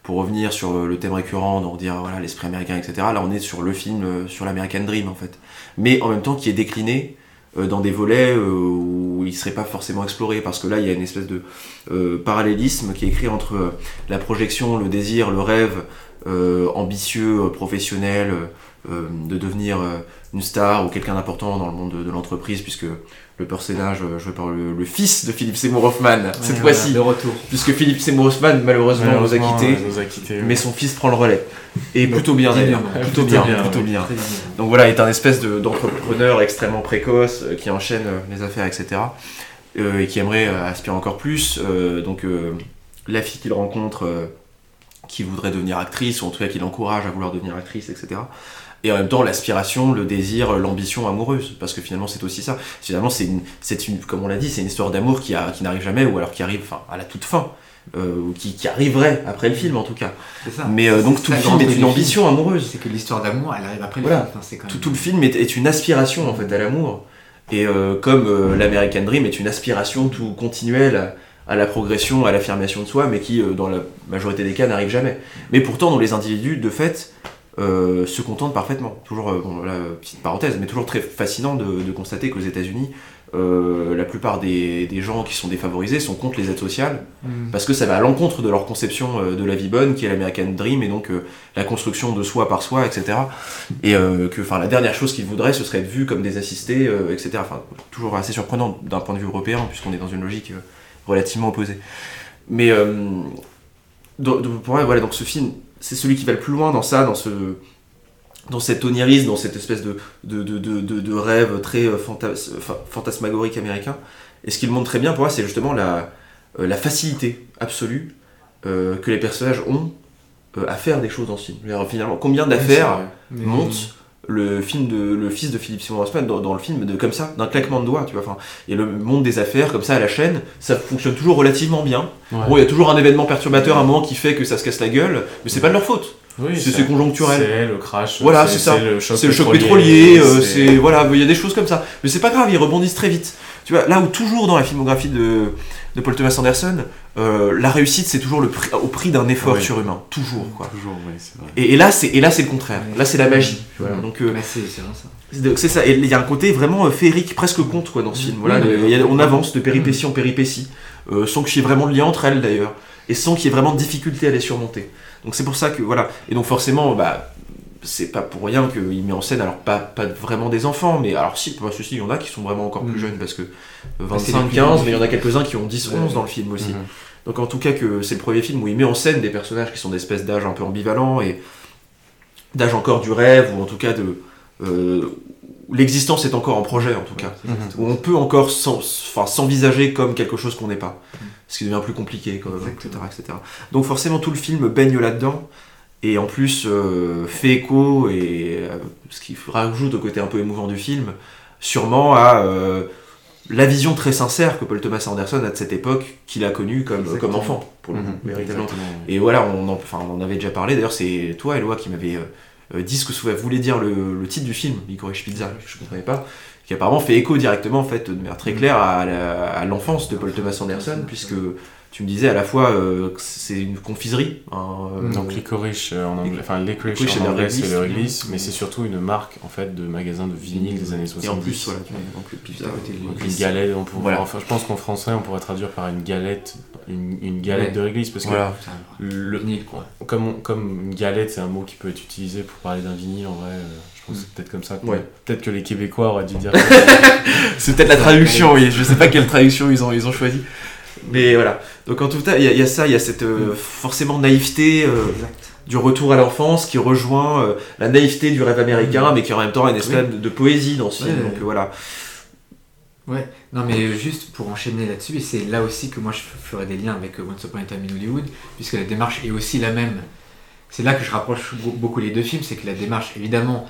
pour revenir sur le thème récurrent, donc dire voilà l'esprit américain etc. Là on est sur le film euh, sur l'American Dream en fait, mais en même temps qui est décliné dans des volets où il serait pas forcément exploré parce que là il y a une espèce de euh, parallélisme qui est écrit entre euh, la projection, le désir, le rêve euh, ambitieux, professionnel, de devenir une star ou quelqu'un d'important dans le monde de, l'entreprise, puisque le personnage joué par le, fils de Philippe Seymour Hoffman, cette fois-ci, de retour. puisque Philippe Seymour Hoffman malheureusement, nous, a quittés, mais son fils prend le relais. Et plutôt bien d'ailleurs, plutôt, bien, plutôt bien. Donc voilà, il est un espèce d'entrepreneur extrêmement précoce qui enchaîne les affaires, etc. Euh, et qui aimerait euh, aspirer encore plus. Euh, donc la fille qu'il rencontre qui voudrait devenir actrice, ou en tout cas qui l'encourage à vouloir devenir actrice, etc. Et en même temps, l'aspiration, le désir, l'ambition amoureuse, parce que finalement, c'est aussi ça. Finalement, c'est une, une, comme on l'a dit, c'est une histoire d'amour qui, qui n'arrive jamais, ou alors qui arrive enfin, à la toute fin. ou qui, qui, arriverait après le film en tout cas. Ça. Mais donc tout le film est une ambition amoureuse. C'est que l'histoire d'amour, elle arrive après le film. tout, tout, le film est, est, une aspiration en fait à l'amour. Et euh, comme euh, l'American Dream est une aspiration tout continuelle à, la progression, à l'affirmation de soi, mais qui, euh, dans la majorité des cas, n'arrive jamais. Mais pourtant, dans les individus, de fait, se contentent parfaitement. Toujours, bon, là, petite parenthèse, mais toujours très fascinant de, de constater qu'aux États-Unis, euh, la plupart des, gens qui sont défavorisés sont contre les aides sociales mm. parce que ça va à l'encontre de leur conception euh, de la vie bonne qui est l'American Dream et donc euh, la construction de soi par soi etc et que enfin la dernière chose qu'ils voudraient ce serait être vu comme des assistés etc enfin toujours assez surprenant d'un point de vue européen puisqu'on est dans une logique relativement opposée mais pour moi voilà donc ce film c'est celui qui va le plus loin dans ça dans ce dans cet onirisme, dans cette espèce de, de, de, de, de rêve très fantasmagorique américain. Et ce qu'il montre très bien pour moi, c'est justement la, la facilité absolue que les personnages ont à faire des choses dans ce film. Finalement, combien d'affaires montent le film de le fils de Philippe Simon dans, dans, le film de comme ça d'un claquement de doigts tu vois enfin et le monde des affaires comme ça à la chaîne ça fonctionne toujours relativement bien bon il y a toujours un événement perturbateur un moment qui fait que ça se casse la gueule mais c'est pas de leur faute oui, c'est conjoncturel. C'est le crash. Voilà, c'est ça. C'est le choc pétrolier. Euh, c'est voilà, il y a des choses comme ça. Mais c'est pas grave, ils rebondissent très vite. Tu vois, là où toujours dans la filmographie de, de Paul Thomas Anderson, euh, la réussite c'est toujours le prix, au prix d'un effort surhumain, toujours quoi. Toujours, c'est vrai. Et, là c'est et là c'est le contraire. Là c'est la magie. Donc euh, c'est ça. C'est ça. Et il y a un côté vraiment féerique, presque conte quoi dans ce film. Voilà, on avance de péripétie en péripétie, sans qu'il y ait vraiment de lien entre elles d'ailleurs, et sans qu'il y ait vraiment de difficulté à les surmonter. Donc c'est pour ça que voilà. Et donc forcément, bah, c'est pas pour rien qu'il met en scène, alors pas, pas vraiment des enfants, mais alors si, parce que il y en a qui sont vraiment encore plus mm. jeunes, parce que 25, 15, mais il y en a quelques-uns qui ont 10, 11 dans le film aussi. Mm-hmm. Donc en tout cas que c'est le premier film où il met en scène des personnages qui sont d'espèces d'âge un peu ambivalents et d'âge encore du rêve, ou en tout cas de... Euh, l'existence est encore en projet en tout cas, où on peut encore s'envisager comme quelque chose qu'on n'est pas, mm. ce qui devient plus compliqué, etc., etc. Donc forcément tout le film baigne là-dedans, et en plus euh, fait écho, et euh, ce qui rajoute au côté un peu émouvant du film, sûrement à euh, la vision très sincère que Paul Thomas Anderson a de cette époque qu'il a connue comme, comme enfant, pour le mhm. Et voilà, on en, enfin, on en avait déjà parlé, d'ailleurs c'est toi Eloi qui m'avait dit ce que ça voulait dire le, le, titre du film, Licorice Pizza, je ne comprenais pas, qui apparemment fait écho directement en fait de manière très mhm. claire à l'enfance de Paul Thomas Anderson, puisque tu me disais à la fois euh, que c'est une confiserie. Hein, euh, Donc licorice euh, en anglais, enfin licorice en anglais c'est le réglisse, mais c'est surtout une marque en fait de magasin de vinyle des années 70. Et en plus, voilà, donc, une galette, on pourrait, enfin, je pense qu'en français on pourrait traduire par une galette, une, une galette de réglisse parce que le vinyle quoi. Comme, comme une galette c'est un mot qui peut être utilisé pour parler d'un vinyle en vrai. je pense que c'est peut-être comme ça. Peut-être que les Québécois auraient dû dire. c'est peut-être la traduction, oui. Je sais pas quelle traduction ils ont, ils ont choisi. Mais voilà. Donc en tout cas, il y, a ça, il y a cette euh, forcément naïveté euh, du retour à l'enfance qui rejoint euh, la naïveté du rêve américain, mais qui en même temps a une espèce de, poésie dans ce film. Donc voilà. Ouais, non mais juste pour enchaîner là-dessus, et c'est là aussi que moi je ferai des liens avec Once Upon a Time in Hollywood, puisque la démarche est aussi la même. C'est là que je rapproche beaucoup les deux films, c'est que la démarche, évidemment,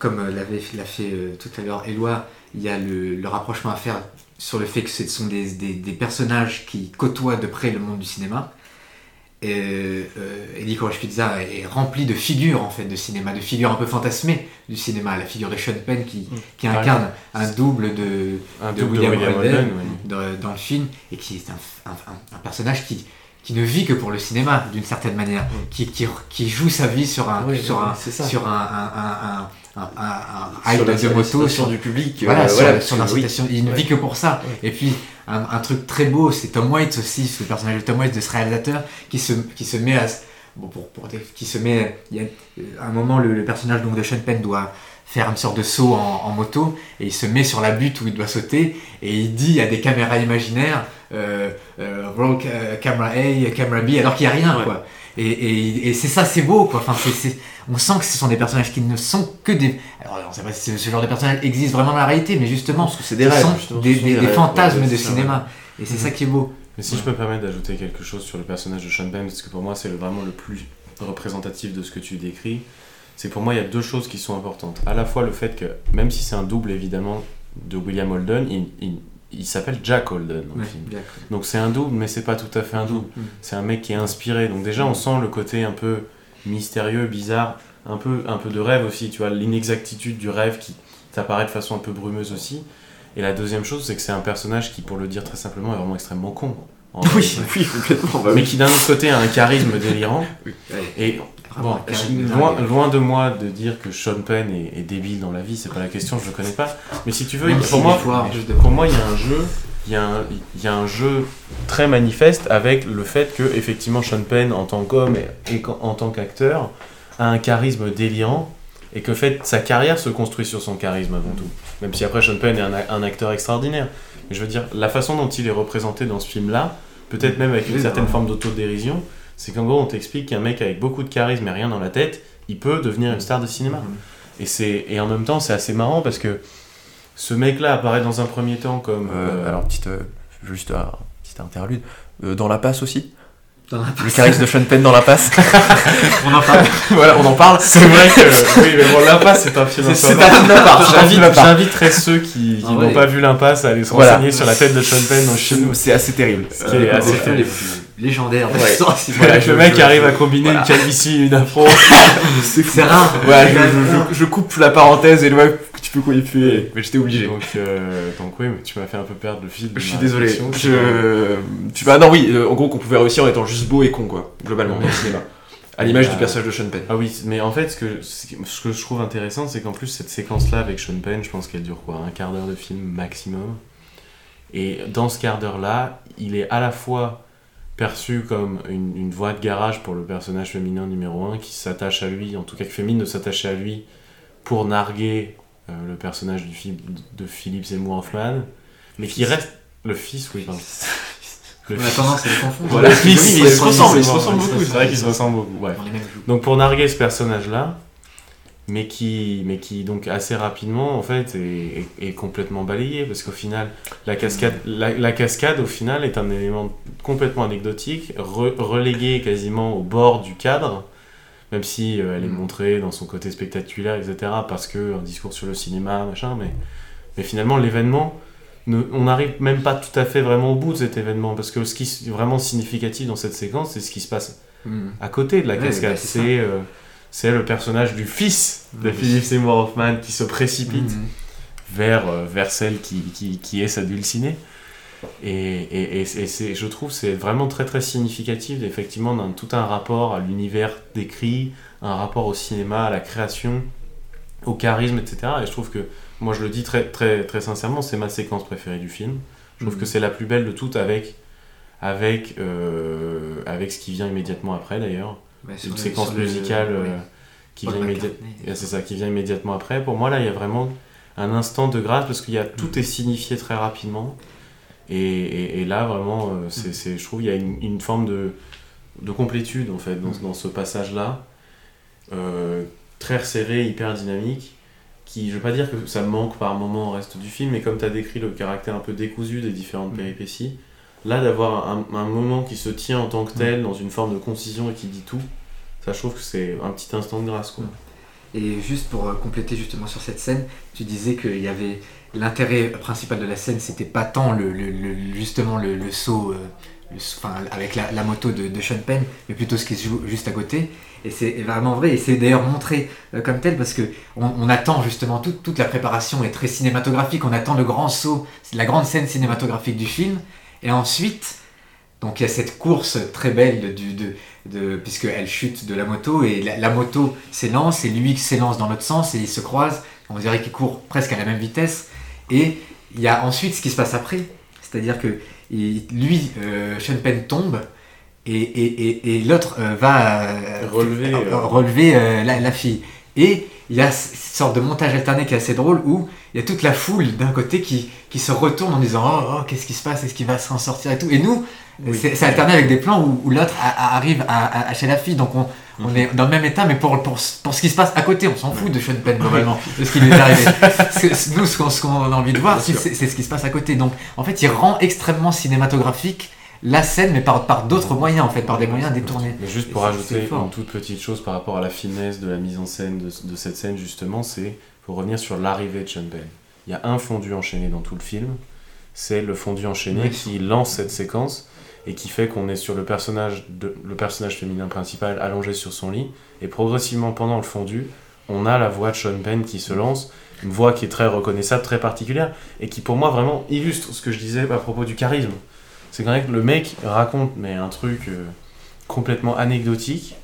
comme l'avait l'a fait tout à l'heure Éloi, il y a le, le rapprochement à faire sur le fait que ce sont des, des, personnages qui côtoient de près le monde du cinéma. Et, euh, Eddie Courage Pizza est rempli de figures en fait de cinéma, de figures un peu fantasmées du cinéma. La figure de Sean Penn qui, mm. qui incarne un double de, de William, Holden, dans le film et qui est un, un, personnage qui, qui ne vit que pour le cinéma d'une certaine manière, mm. qui, qui, qui, joue sa vie sur un, sur un, sur un, un, un, de moto sur du public. Voilà, euh, sur, l'incitation. Il ne vit que pour ça. Et puis, un, truc très beau, c'est Tom Waits aussi, ce personnage de Tom Waits, de ce réalisateur, qui se, qui se met à. Bon, pour, pour, qui se met. Il y a un moment, le, personnage donc, de Sean Penn doit faire une sorte de saut en, moto et il se met sur la butte où il doit sauter et il dit à des caméras imaginaires euh, euh, euh camera A, camera B alors qu'il n'y a rien quoi. Et, et, c'est ça, c'est beau, quoi. Enfin, c'est, on sent que ce sont des personnages qui ne sont que des. Alors, on sait pas si ce genre de personnages existe vraiment dans la réalité, mais justement, Parce que c'est des rêves, sont des, des, fantasmes de cinéma. Et c'est ça qui est beau. Mais si je peux me permettre d'ajouter quelque chose sur le personnage de Sean Penn, parce que pour moi, c'est vraiment le plus représentatif de ce que tu décris, c'est pour moi, il y a deux choses qui sont importantes. À la fois le fait que, même si c'est un double évidemment de William Holden, il il s'appelle Jack Holden dans le film. Donc c'est un double, mais c'est pas tout à fait un double. Mm. C'est un mec qui est inspiré. Donc déjà, on sent le côté un peu mystérieux, bizarre, un peu, un peu de rêve aussi, tu vois, l'inexactitude du rêve qui t'apparaît de façon un peu brumeuse aussi. Et la deuxième chose, c'est que c'est un personnage qui, pour le dire très simplement, est vraiment extrêmement con. Oui, oui, complètement. Bah mais qui d'un autre côté a un charisme délirant. Et Bon, loin, loin, de moi de dire que Sean Penn est, débile dans la vie, c'est pas la question, je le connais pas. Mais si tu veux, pour, moi, pour moi, il y a un jeu, il y, a un, il y a un jeu très manifeste avec le fait que effectivement Sean Penn en tant qu'homme et, en tant qu'acteur a un charisme délirant et que fait sa carrière se construit sur son charisme avant tout. Même si après Sean Penn est un, un acteur extraordinaire. Mais je veux dire, la façon dont il est représenté dans ce film-là, peut-être même avec une certaine forme d'autodérision, C'est qu'en gros, on t'explique qu'un mec avec beaucoup de charisme et rien dans la tête, il peut devenir une star de cinéma. Mm-hmm. Et, c'est, et en même temps, c'est assez marrant parce que ce mec-là apparaît dans un premier temps comme. Euh, euh, alors, petite, euh, juste un petit interlude. Dans la passe aussi Dans la Le charisme de Sean Penn dans la passe On en parle. Voilà, on en parle. C'est vrai que. oui, mais bon, l'impasse, c'est un film C'est c'est un film à part. J'invite- à part. J'inviterais ceux qui, qui Ah n'ont ouais. pas vu l'impasse à aller se Voilà. renseigner sur la tête de Sean Penn dans le film. C'est assez terrible. Ce qui est Un assez terrible. De Ouais. l'histoire du Voilà, le mec arrive à combiner une calvitie et une afro. C'est rare. Voilà, je, je- je- je coupe la parenthèse et le web, tu peux couiller plus. Mais j'étais obligé. Donc, euh, donc oui, mais tu m'as fait un peu perdre le fil. de Je suis désolé. Je... Tu vas non oui, euh, en gros qu'on pouvait réussir en étant juste beau et con quoi, globalement dans le cinéma. À l'image du Euh, personnage de Sean Penn. Ah oui, mais en fait, ce que, ce que je trouve intéressant, c'est qu'en plus, cette séquence-là avec Sean Penn, je pense qu'elle dure quoi Un quart d'heure de film maximum. Et dans ce quart d'heure-là, il est à la fois perçu comme une, une voix de garage pour le personnage féminin numéro 1 qui s'attache à lui, en tout cas que Fémine de s'attacher à lui pour narguer euh, le personnage du film de Philippe Seymour Hoffman, mais qui reste le fils, oui, pardon. Le On a fils. tendance à les confondre. Voilà, Oui, mais ils se c'est- ressemblent, ils se c'est- ressemblent c'est- beaucoup, C'est vrai qu'ils se ressemblent beaucoup. ouais. Donc pour narguer ce personnage-là, mais qui, mais qui donc assez rapidement en fait est, est- est complètement balayé parce qu'au final la cascade, la, la cascade au final est un élément complètement anecdotique, re- relégué quasiment au bord du cadre, même si euh, elle est Mm. montrée dans son côté spectaculaire, etc. Parce que un discours sur le cinéma, machin, mais, mais finalement l'événement ne- on n'arrive même pas tout à fait vraiment au bout de cet événement parce que ce qui est vraiment significatif dans cette séquence, c'est ce qui se passe Hmm. à côté de la Ouais, cascade. bah, c'est euh, c'est le personnage du fils de Oui. Philippe Seymour Hoffman qui se précipite Mhm. vers, euh, vers celle qui, qui, qui est sa dulcinée. Et, et, et, je trouve c'est vraiment très très significatif effectivement d'un tout un rapport à l'univers décrit, un rapport au cinéma, à la création, au charisme, etc. Et je trouve que, moi je le dis très, très, très sincèrement, c'est ma séquence préférée du film. Je trouve Mhm. que c'est la plus belle de toutes avec, avec, euh, avec ce qui vient immédiatement après d'ailleurs. C'est sur une séquence le- musicale euh, oui. qui, vient immédiat- ça, qui vient immédiatement après. Pour moi, là, il y a vraiment un instant de grâce parce qu'il y a tout est signifié très rapidement. Et, et- et là, vraiment, euh, c'est, c'est- je trouve qu'il y a une, une forme de, de complétude en fait dans, dans ce passage-là. Euh, très resserré, hyper dynamique. Qui, je veux pas dire que ça manque par moment au reste du film, mais comme tu as décrit le caractère un peu décousu des différentes Mm. Là d'avoir un, moment qui se tient en tant que tel, dans une forme de concision et qui dit tout, ça je trouve que c'est un petit instant de grâce. Quoi. Et juste pour euh, compléter justement sur cette scène, tu disais qu'il y avait l'intérêt principal de la scène, c'était pas tant le, le- justement le, saut, euh, avec la, moto de, Sean Penn, mais plutôt ce qui se joue juste à côté. Et c'est vraiment vrai, et c'est d'ailleurs montré euh, comme tel parce que on, on attend justement toute, la préparation est très cinématographique. On attend le grand saut, la grande scène cinématographique du film, et ensuite. Donc il y a cette course très belle du- de, de, puisqu'elle chute de la moto et la, la moto s'élance et lui s'élance dans l'autre sens et ils se croisent. On dirait qu'ils courent presque à la même vitesse. Et il y a ensuite ce qui se passe après. C'est-à-dire que il- lui, euh, Sean Penn tombe et, et, et, et l'autre euh, va Relever, euh, relever, euh, la, la fille. Et il y a cette sorte de montage alterné qui est assez drôle où il y a toute la foule d'un côté qui, qui se retourne en disant Oh, oh, qu'est-ce qui se passe? Est-ce qu'il va s'en sortir et tout? Et nous, c'est c'est alterné avec des plans où, où l'autre arrive à, à- chez la fille. Donc on, on Mhm. est dans le même état, mais pour, pour, pour ce qui se passe à côté, on s'en fout de Sean Penn globalement, de ce qui lui est arrivé. Nous, ce qu'on a envie de voir, c'est ce qui se passe à côté. Donc en fait, il rend extrêmement cinématographique la scène, mais par, par d'autres moyens en fait, par des moyens détournés. Mais juste pour ajouter une toute petite chose par rapport à la finesse de la mise en scène de, de cette scène, justement, c'est pour revenir sur l'arrivée de Sean Penn. Il y a un fondu enchaîné dans tout le film, c'est le fondu enchaîné Oui. qui lance cette séquence et qui fait qu'on est sur le personnage, de, le personnage féminin principal allongé sur son lit, et progressivement pendant le fondu, on a la voix de Sean Penn qui se lance, une voix qui est très reconnaissable, très particulière, et qui pour moi vraiment illustre ce que je disais à propos du charisme. C'est quand même que le mec raconte mais un truc euh, complètement anecdotique.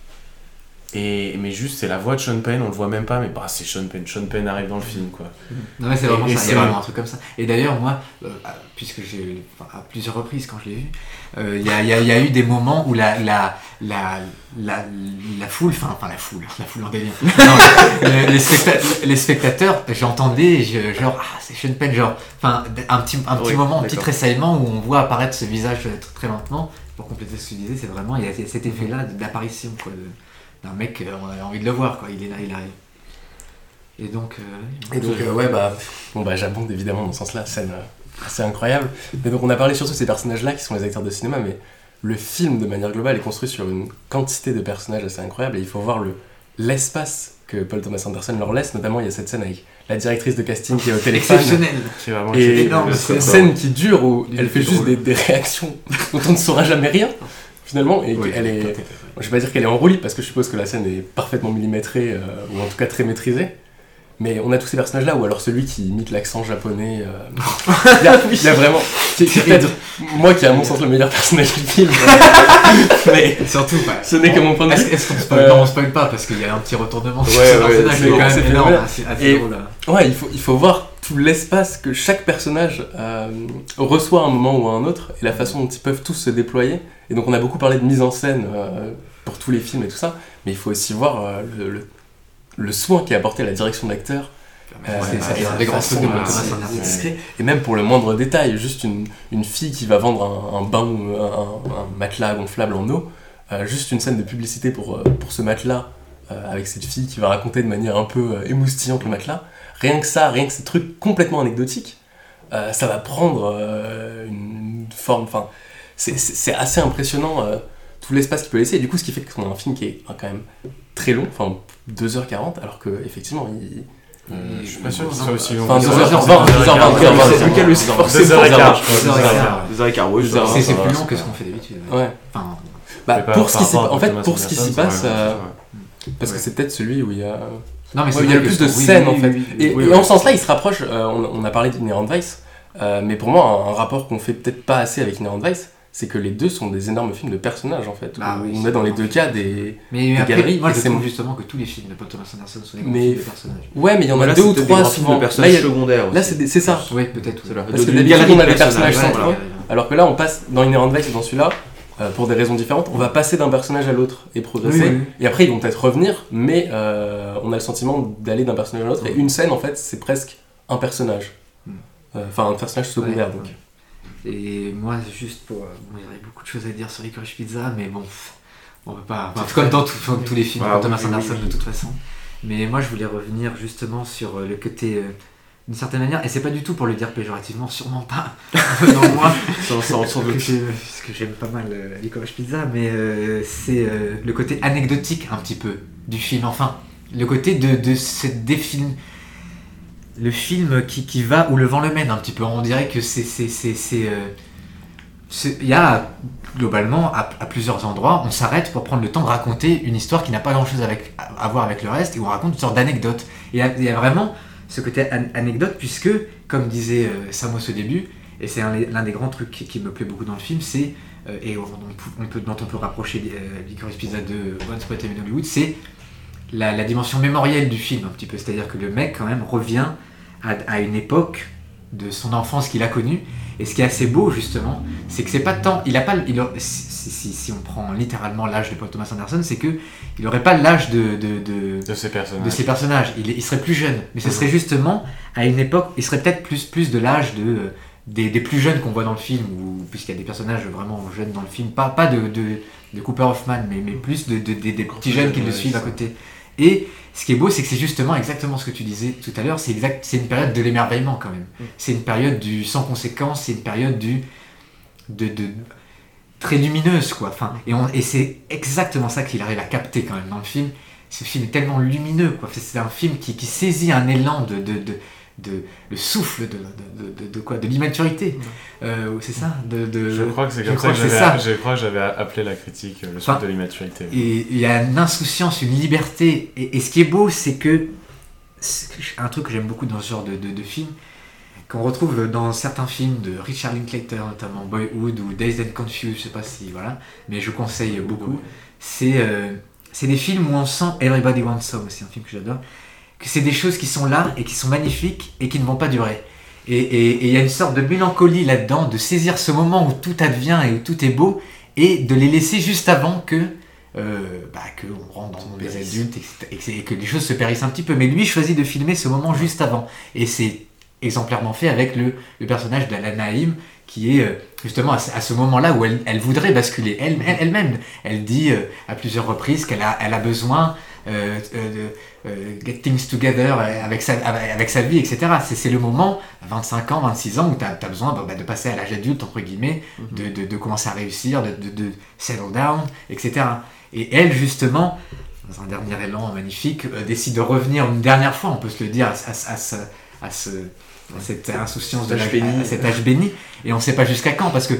Et, mais juste, c'est la voix de Sean Penn, on le voit même pas, mais bah, c'est Sean Penn. Sean Penn arrive dans le film, quoi. Non mais c'est vraiment Et- ça, il y c'est- a vraiment un truc comme ça. Et d'ailleurs moi, euh, puisque j'ai enfin, à plusieurs reprises quand je l'ai vu, euh, il y, a, il y a- y a eu des moments où la, la, la, la, la foule, enfin, enfin la foule, la foule en délire, Non, les, les specta- les spectateurs, j'entendais je- genre ah c'est Sean Penn, genre, enfin un petit, un petit Oui, moment, un petit tressaillement où on voit apparaître ce visage très, très lentement. pour compléter ce que tu disais, c'est vraiment, il y a cet effet-là d'apparition, quoi, d'un mec, on a envie de le voir, quoi, il est là, il arrive. Et donc. Euh, et donc, euh, ouais, bah, bon, bah, j'abonde évidemment dans ce sens-là, scène euh, assez incroyable. Mais donc, on a parlé surtout de ces personnages-là qui sont les acteurs de cinéma, mais le film, de manière globale, est construit sur une quantité de personnages assez incroyable et il faut voir le, l'espace que Paul Thomas Anderson leur laisse. Notamment, il y a cette scène avec la directrice de casting qui est au téléphone. Exceptionnel. C'est vraiment et énorme. C'est une scène qui dure où elle fait juste des, des, réactions dont on ne saura jamais rien finalement et elle est je vais pas dire qu'elle est en roulis parce que je suppose que la scène est parfaitement millimétrée ou en tout cas très maîtrisée mais on a tous ces personnages-là, ou alors celui qui imite l'accent japonais. Euh, il, y a, vraiment. peut-être moi qui ai à mon sens le meilleur personnage du film. mais surtout, pas. ce n'est que mon point de vue. Est-ce qu'on spoil Non, on spoil pas parce qu'il y a un petit retournement sur ce personnage qui est quand même énorme. Assez drôle, Ouais, il faut, il faut voir tout l'espace que chaque personnage euh, reçoit à un moment ou à un autre et la façon dont ils peuvent tous se déployer. Et donc, on a beaucoup parlé de mise en scène euh, pour tous les films et tout ça, mais il faut aussi voir le le soin qui est apporté à la direction d'acteur. Euh, grands discret. Et même pour le moindre détail, juste une, une fille qui va vendre un, bain ou un, matelas gonflable en eau, euh, juste une scène de publicité pour, euh, pour ce matelas avec cette fille qui va raconter de manière un peu émoustillante le matelas. Rien que ça, rien que ces trucs complètement anecdotiques, ça va prendre une forme. Enfin, c'est assez impressionnant tout l'espace qu'il peut laisser. Et du coup, ce qui fait qu'on a un film qui est quand même très long, enfin 2h40, alors que effectivement il. Euh, je suis pas sûr que ce soit aussi long. Enfin, 2h20, 2h20, c'est lequel le forcément 2h15, 2h15, oui, c'est plus long que ce qu'on fait d'habitude. Ouais. Enfin, bah, pour ce qui s'y en fait, pour ce qui s'y passe, parce que c'est peut-être celui où il y a. Non, mais il y a le plus de scènes en fait. Et en ce sens-là, il se rapproche. On a parlé d'Inherent Vice, mais pour moi, un rapport qu'on fait peut-être pas assez avec Inherent Vice, c'est que les deux sont des énormes films de personnages en fait. Bah on a dans les deux cas des, mais après, galeries. Moi je trouve justement que tous les films de Paul Thomas Anderson sont des mais... films de personnages. Ouais, mais il y en a deux ou trois souvent. De personnages là, secondaires. Là c'est ça. Oui, peut-être. Parce que d'habitude on a des personnages centraux. Alors que là on passe dans Inherent Vice dans celui-là. Euh, pour des raisons différentes, on va passer d'un personnage à l'autre et progresser. Et après, ils vont peut-être revenir, mais euh, on a le sentiment d'aller d'un personnage à l'autre. Et une scène, en fait, c'est presque un personnage. Hmm. Euh, enfin, un personnage secondaire, donc. Et moi, juste pour. Euh, bon, il y aurait beaucoup de choses à dire sur Licorice Pizza, mais bon, on peut pas. comme dans tous les films de Thomas Anderson, de toute façon. Mais moi, je voulais revenir justement sur euh, le côté. Euh, d'une certaine manière, et c'est pas du tout pour le dire péjorativement, sûrement pas, non moi, parce que j'aime pas mal Licorice Pizza, mais c'est le côté anecdotique un petit peu du film, enfin, le côté de, de cette le film qui, qui, va où le vent le mène un petit peu. On dirait que c'est. Euh, il y a globalement à, plusieurs endroits, on s'arrête pour prendre le temps de raconter une histoire qui n'a pas grand chose avec, à voir avec le reste et on raconte une sorte d'anecdote. Et il y, a vraiment ce côté anecdote puisque, comme disait euh, Samos au début, et c'est l'un des grands trucs qui, me plaît beaucoup dans le film, c'est, euh, et on, peut, dont on peut rapprocher euh, Licorice Pizza de Once Upon a Hollywood, c'est la, la, dimension mémorielle du film un petit peu. C'est-à-dire que le mec quand même revient à, une époque de son enfance qu'il a connue. Et ce qui est assez beau justement, c'est que c'est pas tant, il a pas, il si, si, on prend littéralement l'âge de Paul Thomas Anderson, c'est que il aurait pas l'âge de de, de, de, ces personnages. De ces personnages. Il, il, serait plus jeune, mais ce serait justement à une époque, il serait peut-être plus plus de l'âge de des, des, plus jeunes qu'on voit dans le film, ou puisqu'il y a des personnages vraiment jeunes dans le film, pas pas de, de, Cooper Hoffman, mais, mais plus de, des petits jeunes qui le suivent à côté. Et ce qui est beau, c'est que c'est justement exactement ce que tu disais tout à l'heure, c'est exact, c'est une période de l'émerveillement quand même. Mm. C'est une période du sans conséquence, c'est une période du de, de très lumineuse quoi. Enfin, et, et c'est exactement ça qu'il arrive à capter quand même dans le film. Ce film est tellement lumineux quoi. C'est un film qui, qui saisit un élan de, de, de de, le souffle de, de, de, quoi? De l'immaturité. Euh, c'est ça de, je crois que c'est comme ça que, je crois que j'avais appelé la critique euh, le souffle de l'immaturité. et il y a une insouciance une liberté. Et, ce qui est beau c'est que un truc que j'aime beaucoup dans ce genre de, de, film qu'on retrouve dans certains films de Richard Linklater notamment Boyhood ou Days and Confused je sais pas si voilà mais je conseille beaucoup. c'est euh, c'est des films où on sent Everybody Wants Some c'est un film que j'adore que c'est des choses qui sont là et qui sont magnifiques et qui ne vont pas durer. Et il y a une sorte de mélancolie là-dedans, de saisir ce moment où tout advient et où tout est beau, et de les laisser juste avant que euh, bah, qu'on rentre dans les adultes et que, que, les choses se périssent un petit peu. Mais lui choisit de filmer ce moment juste avant. Et c'est exemplairement fait avec le, le personnage d'Alan Naïm qui est euh, justement à, ce moment-là où elle, elle, voudrait basculer elle-même. Elle, elle dit euh, à plusieurs reprises qu'elle a, elle a besoin get things together avec sa, avec sa vie, etc. C'est le moment, 25 ans, 26 ans, où tu as, besoin bah, de passer à l'âge adulte, entre guillemets, mhm. de, de, de, commencer à réussir, de, de, settle down, etc. Et elle, justement, dans un dernier élan magnifique, décide de revenir une dernière fois, on peut se le dire, à, à, à, à ce cette insouciance de cet âge béni. Et on ne sait pas jusqu'à quand, parce que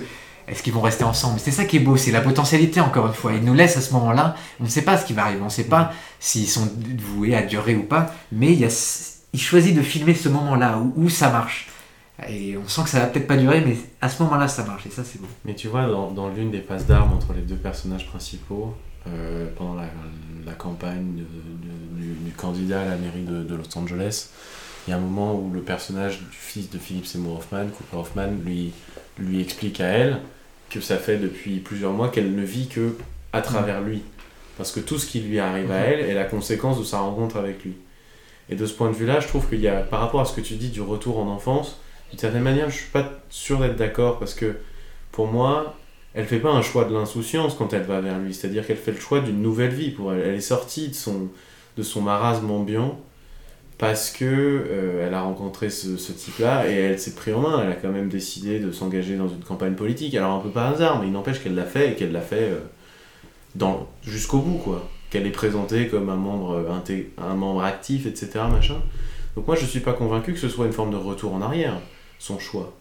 est-ce qu'ils vont rester ensemble? C'est ça qui est beau, c'est la potentialité encore une fois. Ils nous laissent à ce moment-là, on ne sait pas ce qui va arriver, on ne sait pas s'ils sont voués à durer ou pas, mais il, y choisit de filmer ce moment-là où, ça marche. Et on sent que ça va peut-être pas durer, mais à ce moment-là, ça marche, et ça, c'est beau. Mais tu vois, dans, l'une des passes d'armes entre les deux personnages principaux, euh, pendant la, campagne du, candidat à la mairie de Los Angeles, il y a un moment où le personnage du fils de Philippe Seymour Hoffman, Cooper Hoffman, lui, lui explique à elle que ça fait depuis plusieurs mois qu'elle ne vit que à travers lui. Parce que tout ce qui lui arrive à mhm. elle est la conséquence de sa rencontre avec lui. Et de ce point de vue-là, je trouve qu'il y a, par rapport à ce que tu dis du retour en enfance, d'une certaine manière, je suis pas sûr d'être d'accord parce que pour moi, elle fait pas un choix de l'insouciance quand elle va vers lui. C'est-à-dire qu'elle fait le choix d'une nouvelle vie pour elle. Elle est sortie de son, de son marasme ambiant parce que euh, elle a rencontré ce, type-là et elle s'est pris en main. Elle a quand même décidé de s'engager dans une campagne politique. Alors un peu par hasard, mais il n'empêche qu'elle l'a fait et qu'elle l'a fait euh, jusqu'au bout, quoi. Qu'elle est présentée comme un membre, un membre actif, etc. Machin. Donc moi, je suis pas convaincu que ce soit une forme de retour en arrière, son choix.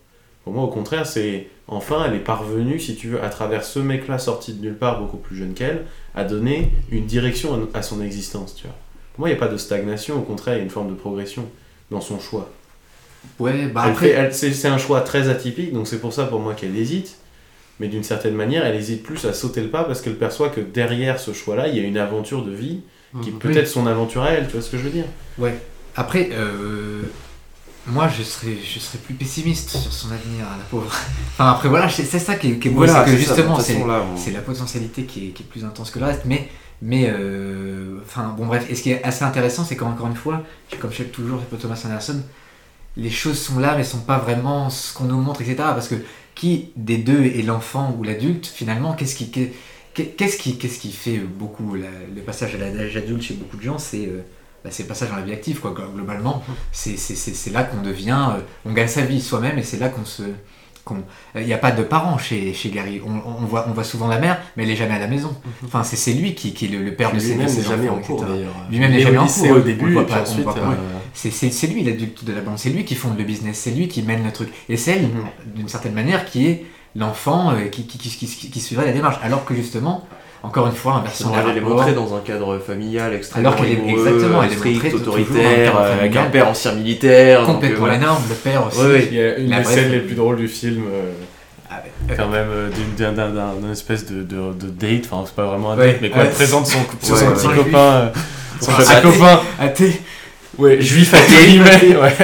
Pour moi, au contraire, c'est enfin, elle est parvenue, si tu veux, à travers ce mec-là sorti de nulle part, beaucoup plus jeune qu'elle, à donner une direction à son existence, tu vois moi, il n'y a pas de stagnation, au contraire, il y a une forme de progression dans son choix. Ouais, bah après. C'est un choix très atypique, donc c'est pour ça pour moi qu'elle hésite. Mais d'une certaine manière, elle hésite plus à sauter le pas parce qu'elle perçoit que derrière ce choix-là, il y a une aventure de vie qui mmh. peut être son aventure à elle, tu vois ce que je veux dire? Ouais. Après, euh, moi, je serais, je serais plus pessimiste sur son avenir, la pauvre. enfin, après, voilà, c'est ça qui est, qui beau, c'est que justement, c'est la potentialité qui est, qui est, plus intense que le reste. Mais mais, euh, enfin, bon, bref. Et ce qui est assez intéressant, c'est qu'encore une fois, comme je fais toujours pour Thomas Anderson, les choses sont là, mais sont pas vraiment ce qu'on nous montre, etc. Parce que qui des deux est l'enfant ou l'adulte, finalement, qu'est-ce qui, qu'est-ce qui, qu'est-ce qui fait beaucoup le passage à l'âge adulte chez beaucoup de gens, c'est euh, bah, le passage dans la vie active, quoi. Globalement, c'est là qu'on devient, euh, on gagne sa vie soi-même, et c'est là qu'on se il n'y a pas de parents chez, chez Gary. On, voit, on voit souvent la mère, mais elle n'est jamais à la maison. Mhm. Enfin, c'est lui qui, qui est le, père de ses Lui-même n'est jamais en cours d'ailleurs. Lui-même n'est jamais en cours. au début, euh, C'est lui l'adulte de la bande. C'est lui qui fonde le business. C'est lui qui mène le truc. Et c'est elle, mhm. d'une certaine manière, qui est l'enfant euh, qui, qui, qui, qui, suivrait la démarche. Alors que justement, encore une fois, inversement. Elle est montrée dans un cadre familial extrêmement Alors qu'elle est exactement, elle est strict, autoritaire, avec un père ancien militaire. Complètement donc, euh, énorme, le père aussi. Il y a une des scènes les plus drôles du film. Euh, ah, quand même euh, d'une espèce de, de, de, date, enfin c'est pas vraiment un date, mais quand elle présente son, son, petit copain, son petit copain. athée, ouais, juif athée,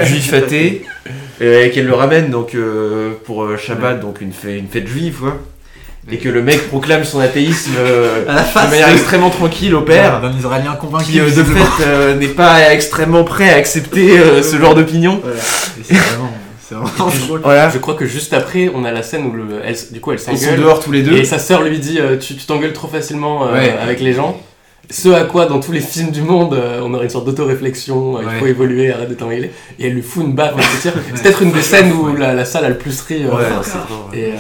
juif athée, et qu'elle le ramène donc pour Shabbat, donc une fête, une fête juive, quoi et que le mec proclame son athéisme euh, de manière extrêmement tranquille au père, d'un Israélien convaincu, qui euh, de fait euh, n'est pas extrêmement prêt à accepter ce genre d'opinion. C'est vraiment, drôle. Voilà. Je crois que juste après, on a la scène où le, elle, du coup elle s'engueule. Ils sont dehors tous les deux. Et sa sœur lui dit Tu t'engueules trop facilement avec les gens. Ce à quoi, dans tous les films du monde, on aurait une sorte d'auto-réflexion, il faut évoluer, arrête de t'engueuler. Et elle lui fout une baffe, c'est peut-être une des scènes où la, salle a le plus ri. et,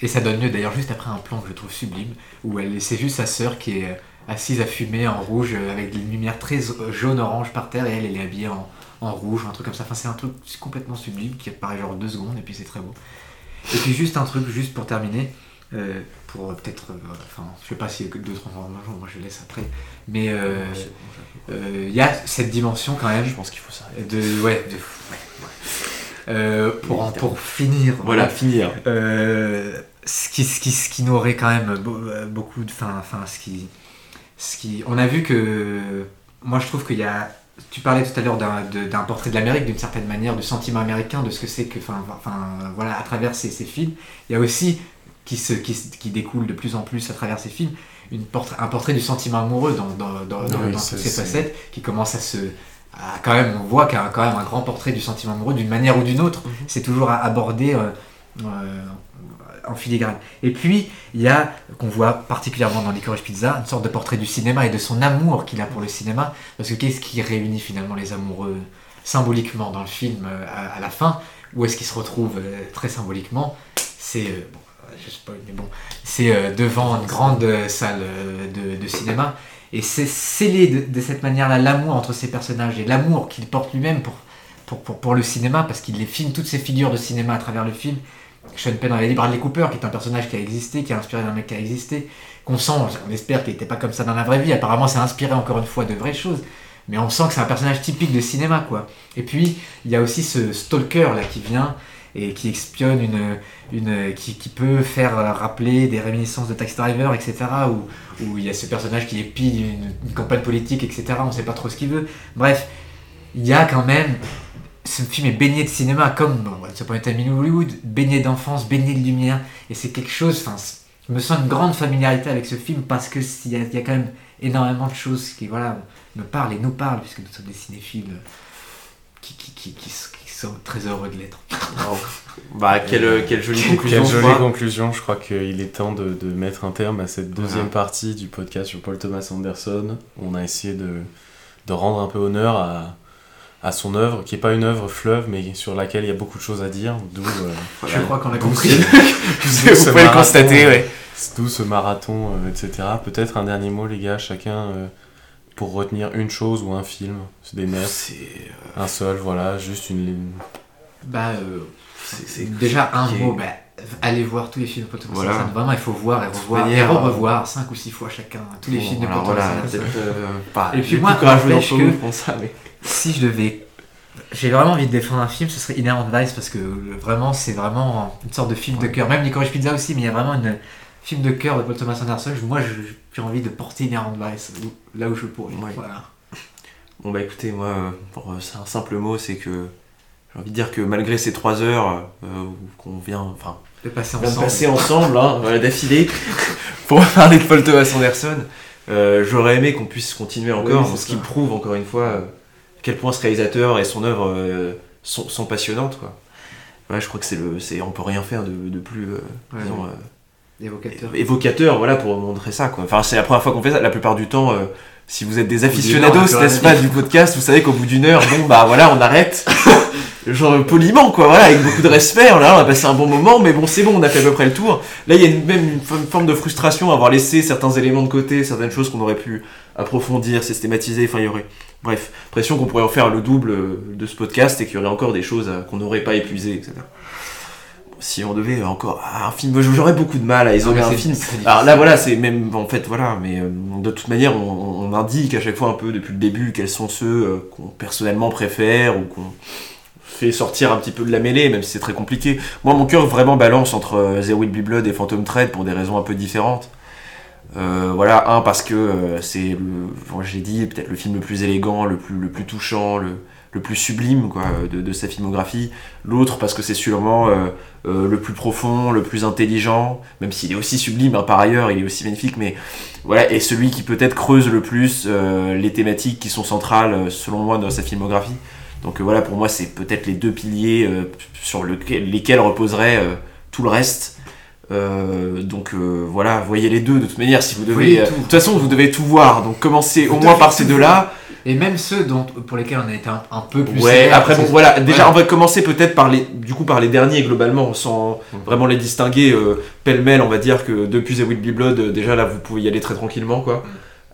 et ça donne lieu d'ailleurs juste après un plan que je trouve sublime, où elle c'est juste sa sœur qui est assise à fumer en rouge euh, avec des lumières très jaune-orange par terre et elle, elle est habillée en, en rouge, un truc comme ça. Enfin, c'est un truc complètement sublime qui apparaît genre deux secondes et puis c'est très beau. Et puis juste un truc, juste pour terminer, euh, pour peut-être, euh, enfin, je sais pas s'il y a que d'autres informations, moi je laisse après, mais il y a cette dimension quand même. Je pense qu'il faut ça. De, ouais, de, euh, pour, pour finir. Voilà, finir. Euh, ce qui, ce qui, ce qui n'aurait quand même euh, beaucoup de. Enfin, enfin ce, qui, ce qui. On a vu que. Moi, je trouve qu'il y a. Tu parlais tout à l'heure d'un portrait de l'Amérique, d'une certaine manière, du sentiment américain, de ce que c'est que. Enfin, enfin, voilà, à travers ces, ces, films. Il y a aussi, qui, se, qui, qui découle de plus en plus à travers ces films, une portrait, un portrait du sentiment amoureux dans, dans, dans, dans toutes ces facettes qui commence à se a quand même, on voit qu'il y a quand même un grand portrait du sentiment amoureux d'une manière ou d'une autre. C'est toujours abordé en filigrane. Et puis, il y a, qu'on voit particulièrement dans Licorice Pizza, une sorte de portrait du cinéma et de son amour qu'il a pour le cinéma. Parce que qu'est-ce qui réunit finalement les amoureux symboliquement dans le film à, la fin? Où est-ce qu'ils se retrouvent très symboliquement? C'est bon, c'est euh, devant une grande salle euh, de, cinéma. Et c'est scellé de, cette manière-là l'amour entre ces personnages et l'amour qu'il porte lui-même pour, pour, pour, le cinéma, parce qu'il les filme toutes ces figures de cinéma à travers le film. Sean Penn avait dit Bradley Cooper, qui est un personnage qui a existé, qui a inspiré d'un mec qui a existé, qu'on sent, on espère qu'il n'était pas comme ça dans la vraie vie, apparemment c'est inspiré encore une fois de vraies choses, mais on sent que c'est un personnage typique de cinéma, quoi. Et puis, il y a aussi ce stalker là qui vient et qui espionne une, une qui, peut faire rappeler des réminiscences de Taxi Driver, etc. Où, où il y a ce personnage qui épie une, une campagne politique, etc. On ne sait pas trop ce qu'il veut. Bref, il y a quand même. Ce film est baigné de cinéma, comme bon, ce point de Hollywood, baigné d'enfance, baigné de lumière, et c'est quelque chose. Enfin, je me sens une grande familiarité avec ce film parce que il y, a, y, a quand même énormément de choses qui voilà me parlent et nous parlent puisque nous sommes des cinéphiles qui, qui, qui, qui très heureux de l'être. Bah, quelle, quelle jolie conclusion. Quelle jolie conclusion. Je crois qu'il est temps de, de, mettre un terme à cette deuxième partie du podcast sur Paul Thomas Anderson. On a essayé de, de rendre un peu honneur à, à son œuvre, qui n'est pas une œuvre fleuve, mais sur laquelle il y a beaucoup de choses à dire. D'où, euh, Je crois qu'on a compris. Vous pouvez le constater, ouais. D'où ce marathon, euh, etc. Peut-être un dernier mot, les gars, chacun. Euh, pour retenir une chose ou un film C'est des nerfs C'est un seul, voilà, juste une. Bah, euh, c'est déjà un mot, bah, allez voir tous les films de Paul voilà. Vraiment, il faut voir et revoir et revoir 5 ou 6 fois chacun tous les films de Paul voilà, euh, Et puis moi, que ça, mais... si je devais j'ai vraiment envie de défendre un film, ce serait Inherent Vice parce que vraiment c'est vraiment une sorte de film de cœur. Même Licorice Pizza aussi, mais il y a vraiment une, film de cœur de Paul Thomas Anderson, moi j'ai envie de porter Inherent Vice là où je pourrais. Voilà. Bon bah écoutez, moi, pour euh, c'est un simple mot, c'est que j'ai envie de dire que malgré ces trois heures euh, qu'on vient, enfin, de passer ensemble, passer ensemble hein, d'affilée, pour parler de Paul Thomas Anderson, euh, j'aurais aimé qu'on puisse continuer encore, ce qui prouve encore une fois quel point ce réalisateur et son œuvre sont, passionnantes. Quoi. Ouais, je crois que c'est le, c'est, on peut rien faire de, de plus, disons, Évocateur. Évocateur, voilà, pour montrer ça, quoi. Enfin, c'est la première fois qu'on fait ça. La plupart du temps, euh, si vous êtes des aficionados, n'est-ce pas, du podcast, vous savez qu'au bout d'une heure, bon, bah voilà, on arrête. Genre poliment, quoi, voilà, avec beaucoup de respect. On a, passé un bon moment, mais bon, c'est bon, on a fait à peu près le tour. Là, il y a même une, forme de frustration à avoir laissé certains éléments de côté, certaines choses qu'on aurait pu approfondir, systématiser. Enfin, il y aurait. Bref, pression qu'on pourrait en faire le double de ce podcast et qu'il y aurait encore des choses qu'on n'aurait pas épuisées, etc si on devait encore ah, un film j'aurais beaucoup de mal à isoler un film alors là voilà c'est même en fait voilà mais euh, de toute manière on, indique à chaque fois un peu depuis le début quels sont ceux euh, qu'on personnellement préfère ou qu'on fait sortir un petit peu de la mêlée même si c'est très compliqué moi mon cœur vraiment balance entre euh, The Will Be Blood et Phantom Thread pour des raisons un peu différentes voilà un parce que c'est le j'ai dit peut-être le film le plus élégant le plus le plus touchant le le plus sublime quoi, de, sa filmographie, l'autre parce que c'est sûrement euh, euh, le plus profond, le plus intelligent, même s'il est aussi sublime hein, par ailleurs, il est aussi magnifique, mais voilà, et celui qui peut-être creuse le plus euh, les thématiques qui sont centrales selon moi dans sa filmographie. Donc voilà, pour moi c'est peut-être les deux piliers sur lesquels reposerait tout le reste. Donc voilà, voyez les deux de toute manière si vous devez. de toute façon, vous devez tout voir. Donc commencez au moins par ces deux-là. et même ceux dont, pour lesquels on a été un, peu plus ouais après bon voilà. Déjà on va commencer peut-être par les du coup par les derniers globalement sans vraiment les distinguer euh, pêle-mêle on va dire que depuis The Will Be Blood euh, déjà là vous pouvez y aller très tranquillement quoi.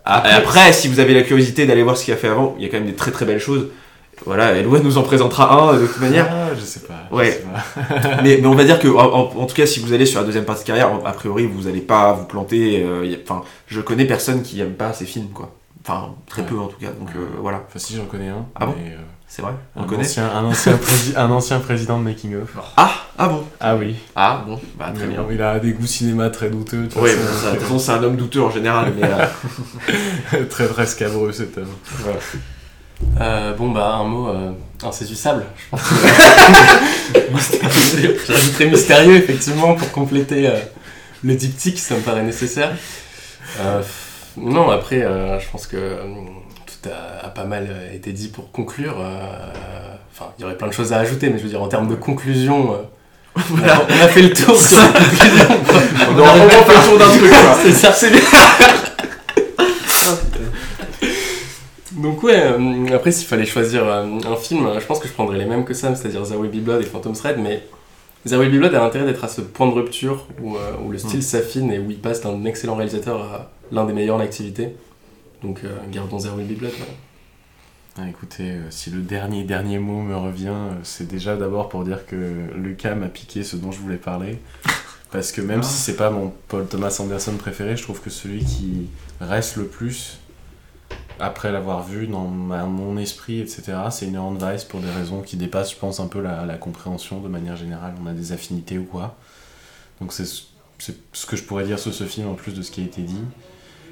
Ah, après, si vous avez la curiosité d'aller voir ce qu'il a fait avant il y a quand même des très très belles choses voilà, Eloi nous en présentera un de toute manière. Ah, je sais pas. Ouais. mais, mais, on va dire que, en, tout cas, si vous allez sur la deuxième partie de carrière, a priori, vous allez pas vous planter. Euh, enfin, je connais personne qui aime pas ces films, quoi. Enfin, très peu en tout cas. Donc euh, voilà. Enfin, si j'en connais un. Ah bon euh, C'est vrai On un connaît ancien, un, ancien un ancien président de Making of. Ah Ah bon Ah oui. Ah bon Bah très bien. Il a des goûts cinéma très douteux. Oui, de toute façon, c'est un homme douteux en général. mais, euh, très très scabreux cet homme. Voilà. Bon bah un mot euh, insaisissable, je pense. J'ajouterais mystérieux effectivement pour compléter le diptyque, ça me paraît nécessaire. Euh, non, après, euh, je pense que euh, tout a, pas mal été dit pour conclure. Enfin, il y aurait plein de choses à ajouter, mais je veux dire, en termes de conclusion, on, a, fait le tour sur la conclusion. on, a vraiment fait le tour d'un truc, C'est ça. C'est bien. Donc ouais, euh, après s'il fallait choisir euh, un film, je pense que je prendrais les mêmes que Sam, c'est-à-dire There Will Be Blood et Phantom Thread, mais There Will Be Blood a l'intérêt d'être à ce point de rupture où, euh, où le style mm. s'affine et où il passe d'un excellent réalisateur à l'un des meilleurs en activité. Donc gardons There Will Be Blood. Ah, écoutez, si le dernier dernier mot me revient, c'est déjà d'abord pour dire que Lucas m'a piqué ce dont je voulais parler. Parce que même ah. si c'est pas mon Paul Thomas Anderson préféré, je trouve que celui qui reste le plus après l'avoir vu dans mon esprit, etc., c'est une Inherent Vice pour des raisons qui dépassent, je pense, un peu la, compréhension de manière générale. On a des affinités ou quoi. Donc c'est ce que je pourrais dire sur ce film en plus de ce qui a été dit.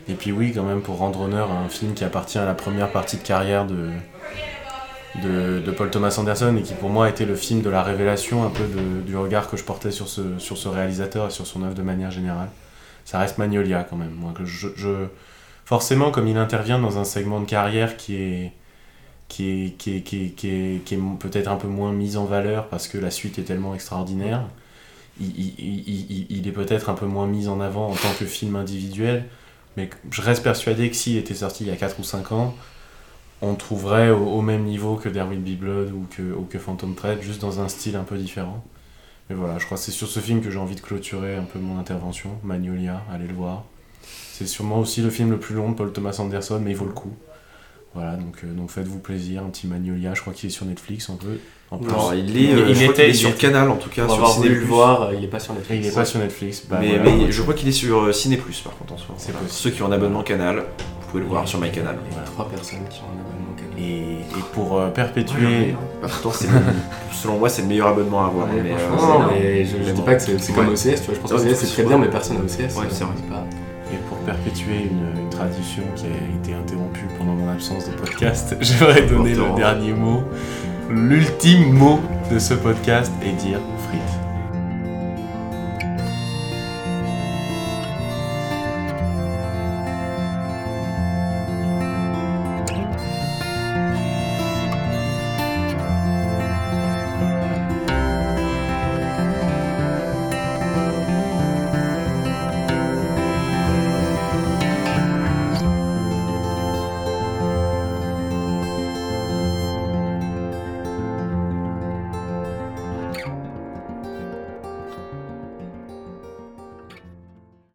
Et puis oui, quand même, pour rendre honneur à un film qui appartient à la première partie de carrière de, de, Paul Thomas Anderson et qui pour moi était le film de la révélation un peu du regard que je portais sur ce, sur ce réalisateur et sur son œuvre de manière générale. Ça reste Magnolia quand même. Moi, que je forcément, comme il intervient dans un segment de carrière qui est, qui est, qui est, qui est, qui est, peut-être un peu moins mis en valeur parce que la suite est tellement extraordinaire, il, est peut-être un peu moins mis en avant en tant que film individuel, mais je reste persuadé que s'il était sorti il y a 4 ou 5 ans, on trouverait au, même niveau que There Will Be Blood ou que, ou que Phantom Thread, juste dans un style un peu différent. Mais voilà, je crois que c'est sur ce film que j'ai envie de clôturer un peu mon intervention. Magnolia, allez le voir. C'est sûrement aussi le film le plus long de Paul Thomas Anderson, mais il vaut le coup. Voilà, donc, euh, donc faites-vous plaisir, un petit Magnolia, je crois qu'il est sur Netflix un peu. En plus. il est, il, euh, était sur Canal en tout cas. On sur le voir, euh, il est pas sur Netflix. Il est pas sur Netflix. Bah, mais, mais je crois qu'il est sur Ciné Plus par contre en soi. C'est Ceux qui ont un abonnement Canal, vous pouvez le voir sur MyCanal. Il y a trois personnes qui ont un abonnement Canal. Et, et pour perpétuer. pourtant, selon moi, c'est le meilleur abonnement à avoir. mais, mais je, dis pas que c'est comme OCS, tu vois. Je pense que OCS c'est très bien, mais personne n'a OCS. Ouais, c'est vrai perpétuer une, tradition qui a été interrompue pendant mon absence de podcast, j'aimerais donner le dernier mot. L'ultime mot de ce podcast et dire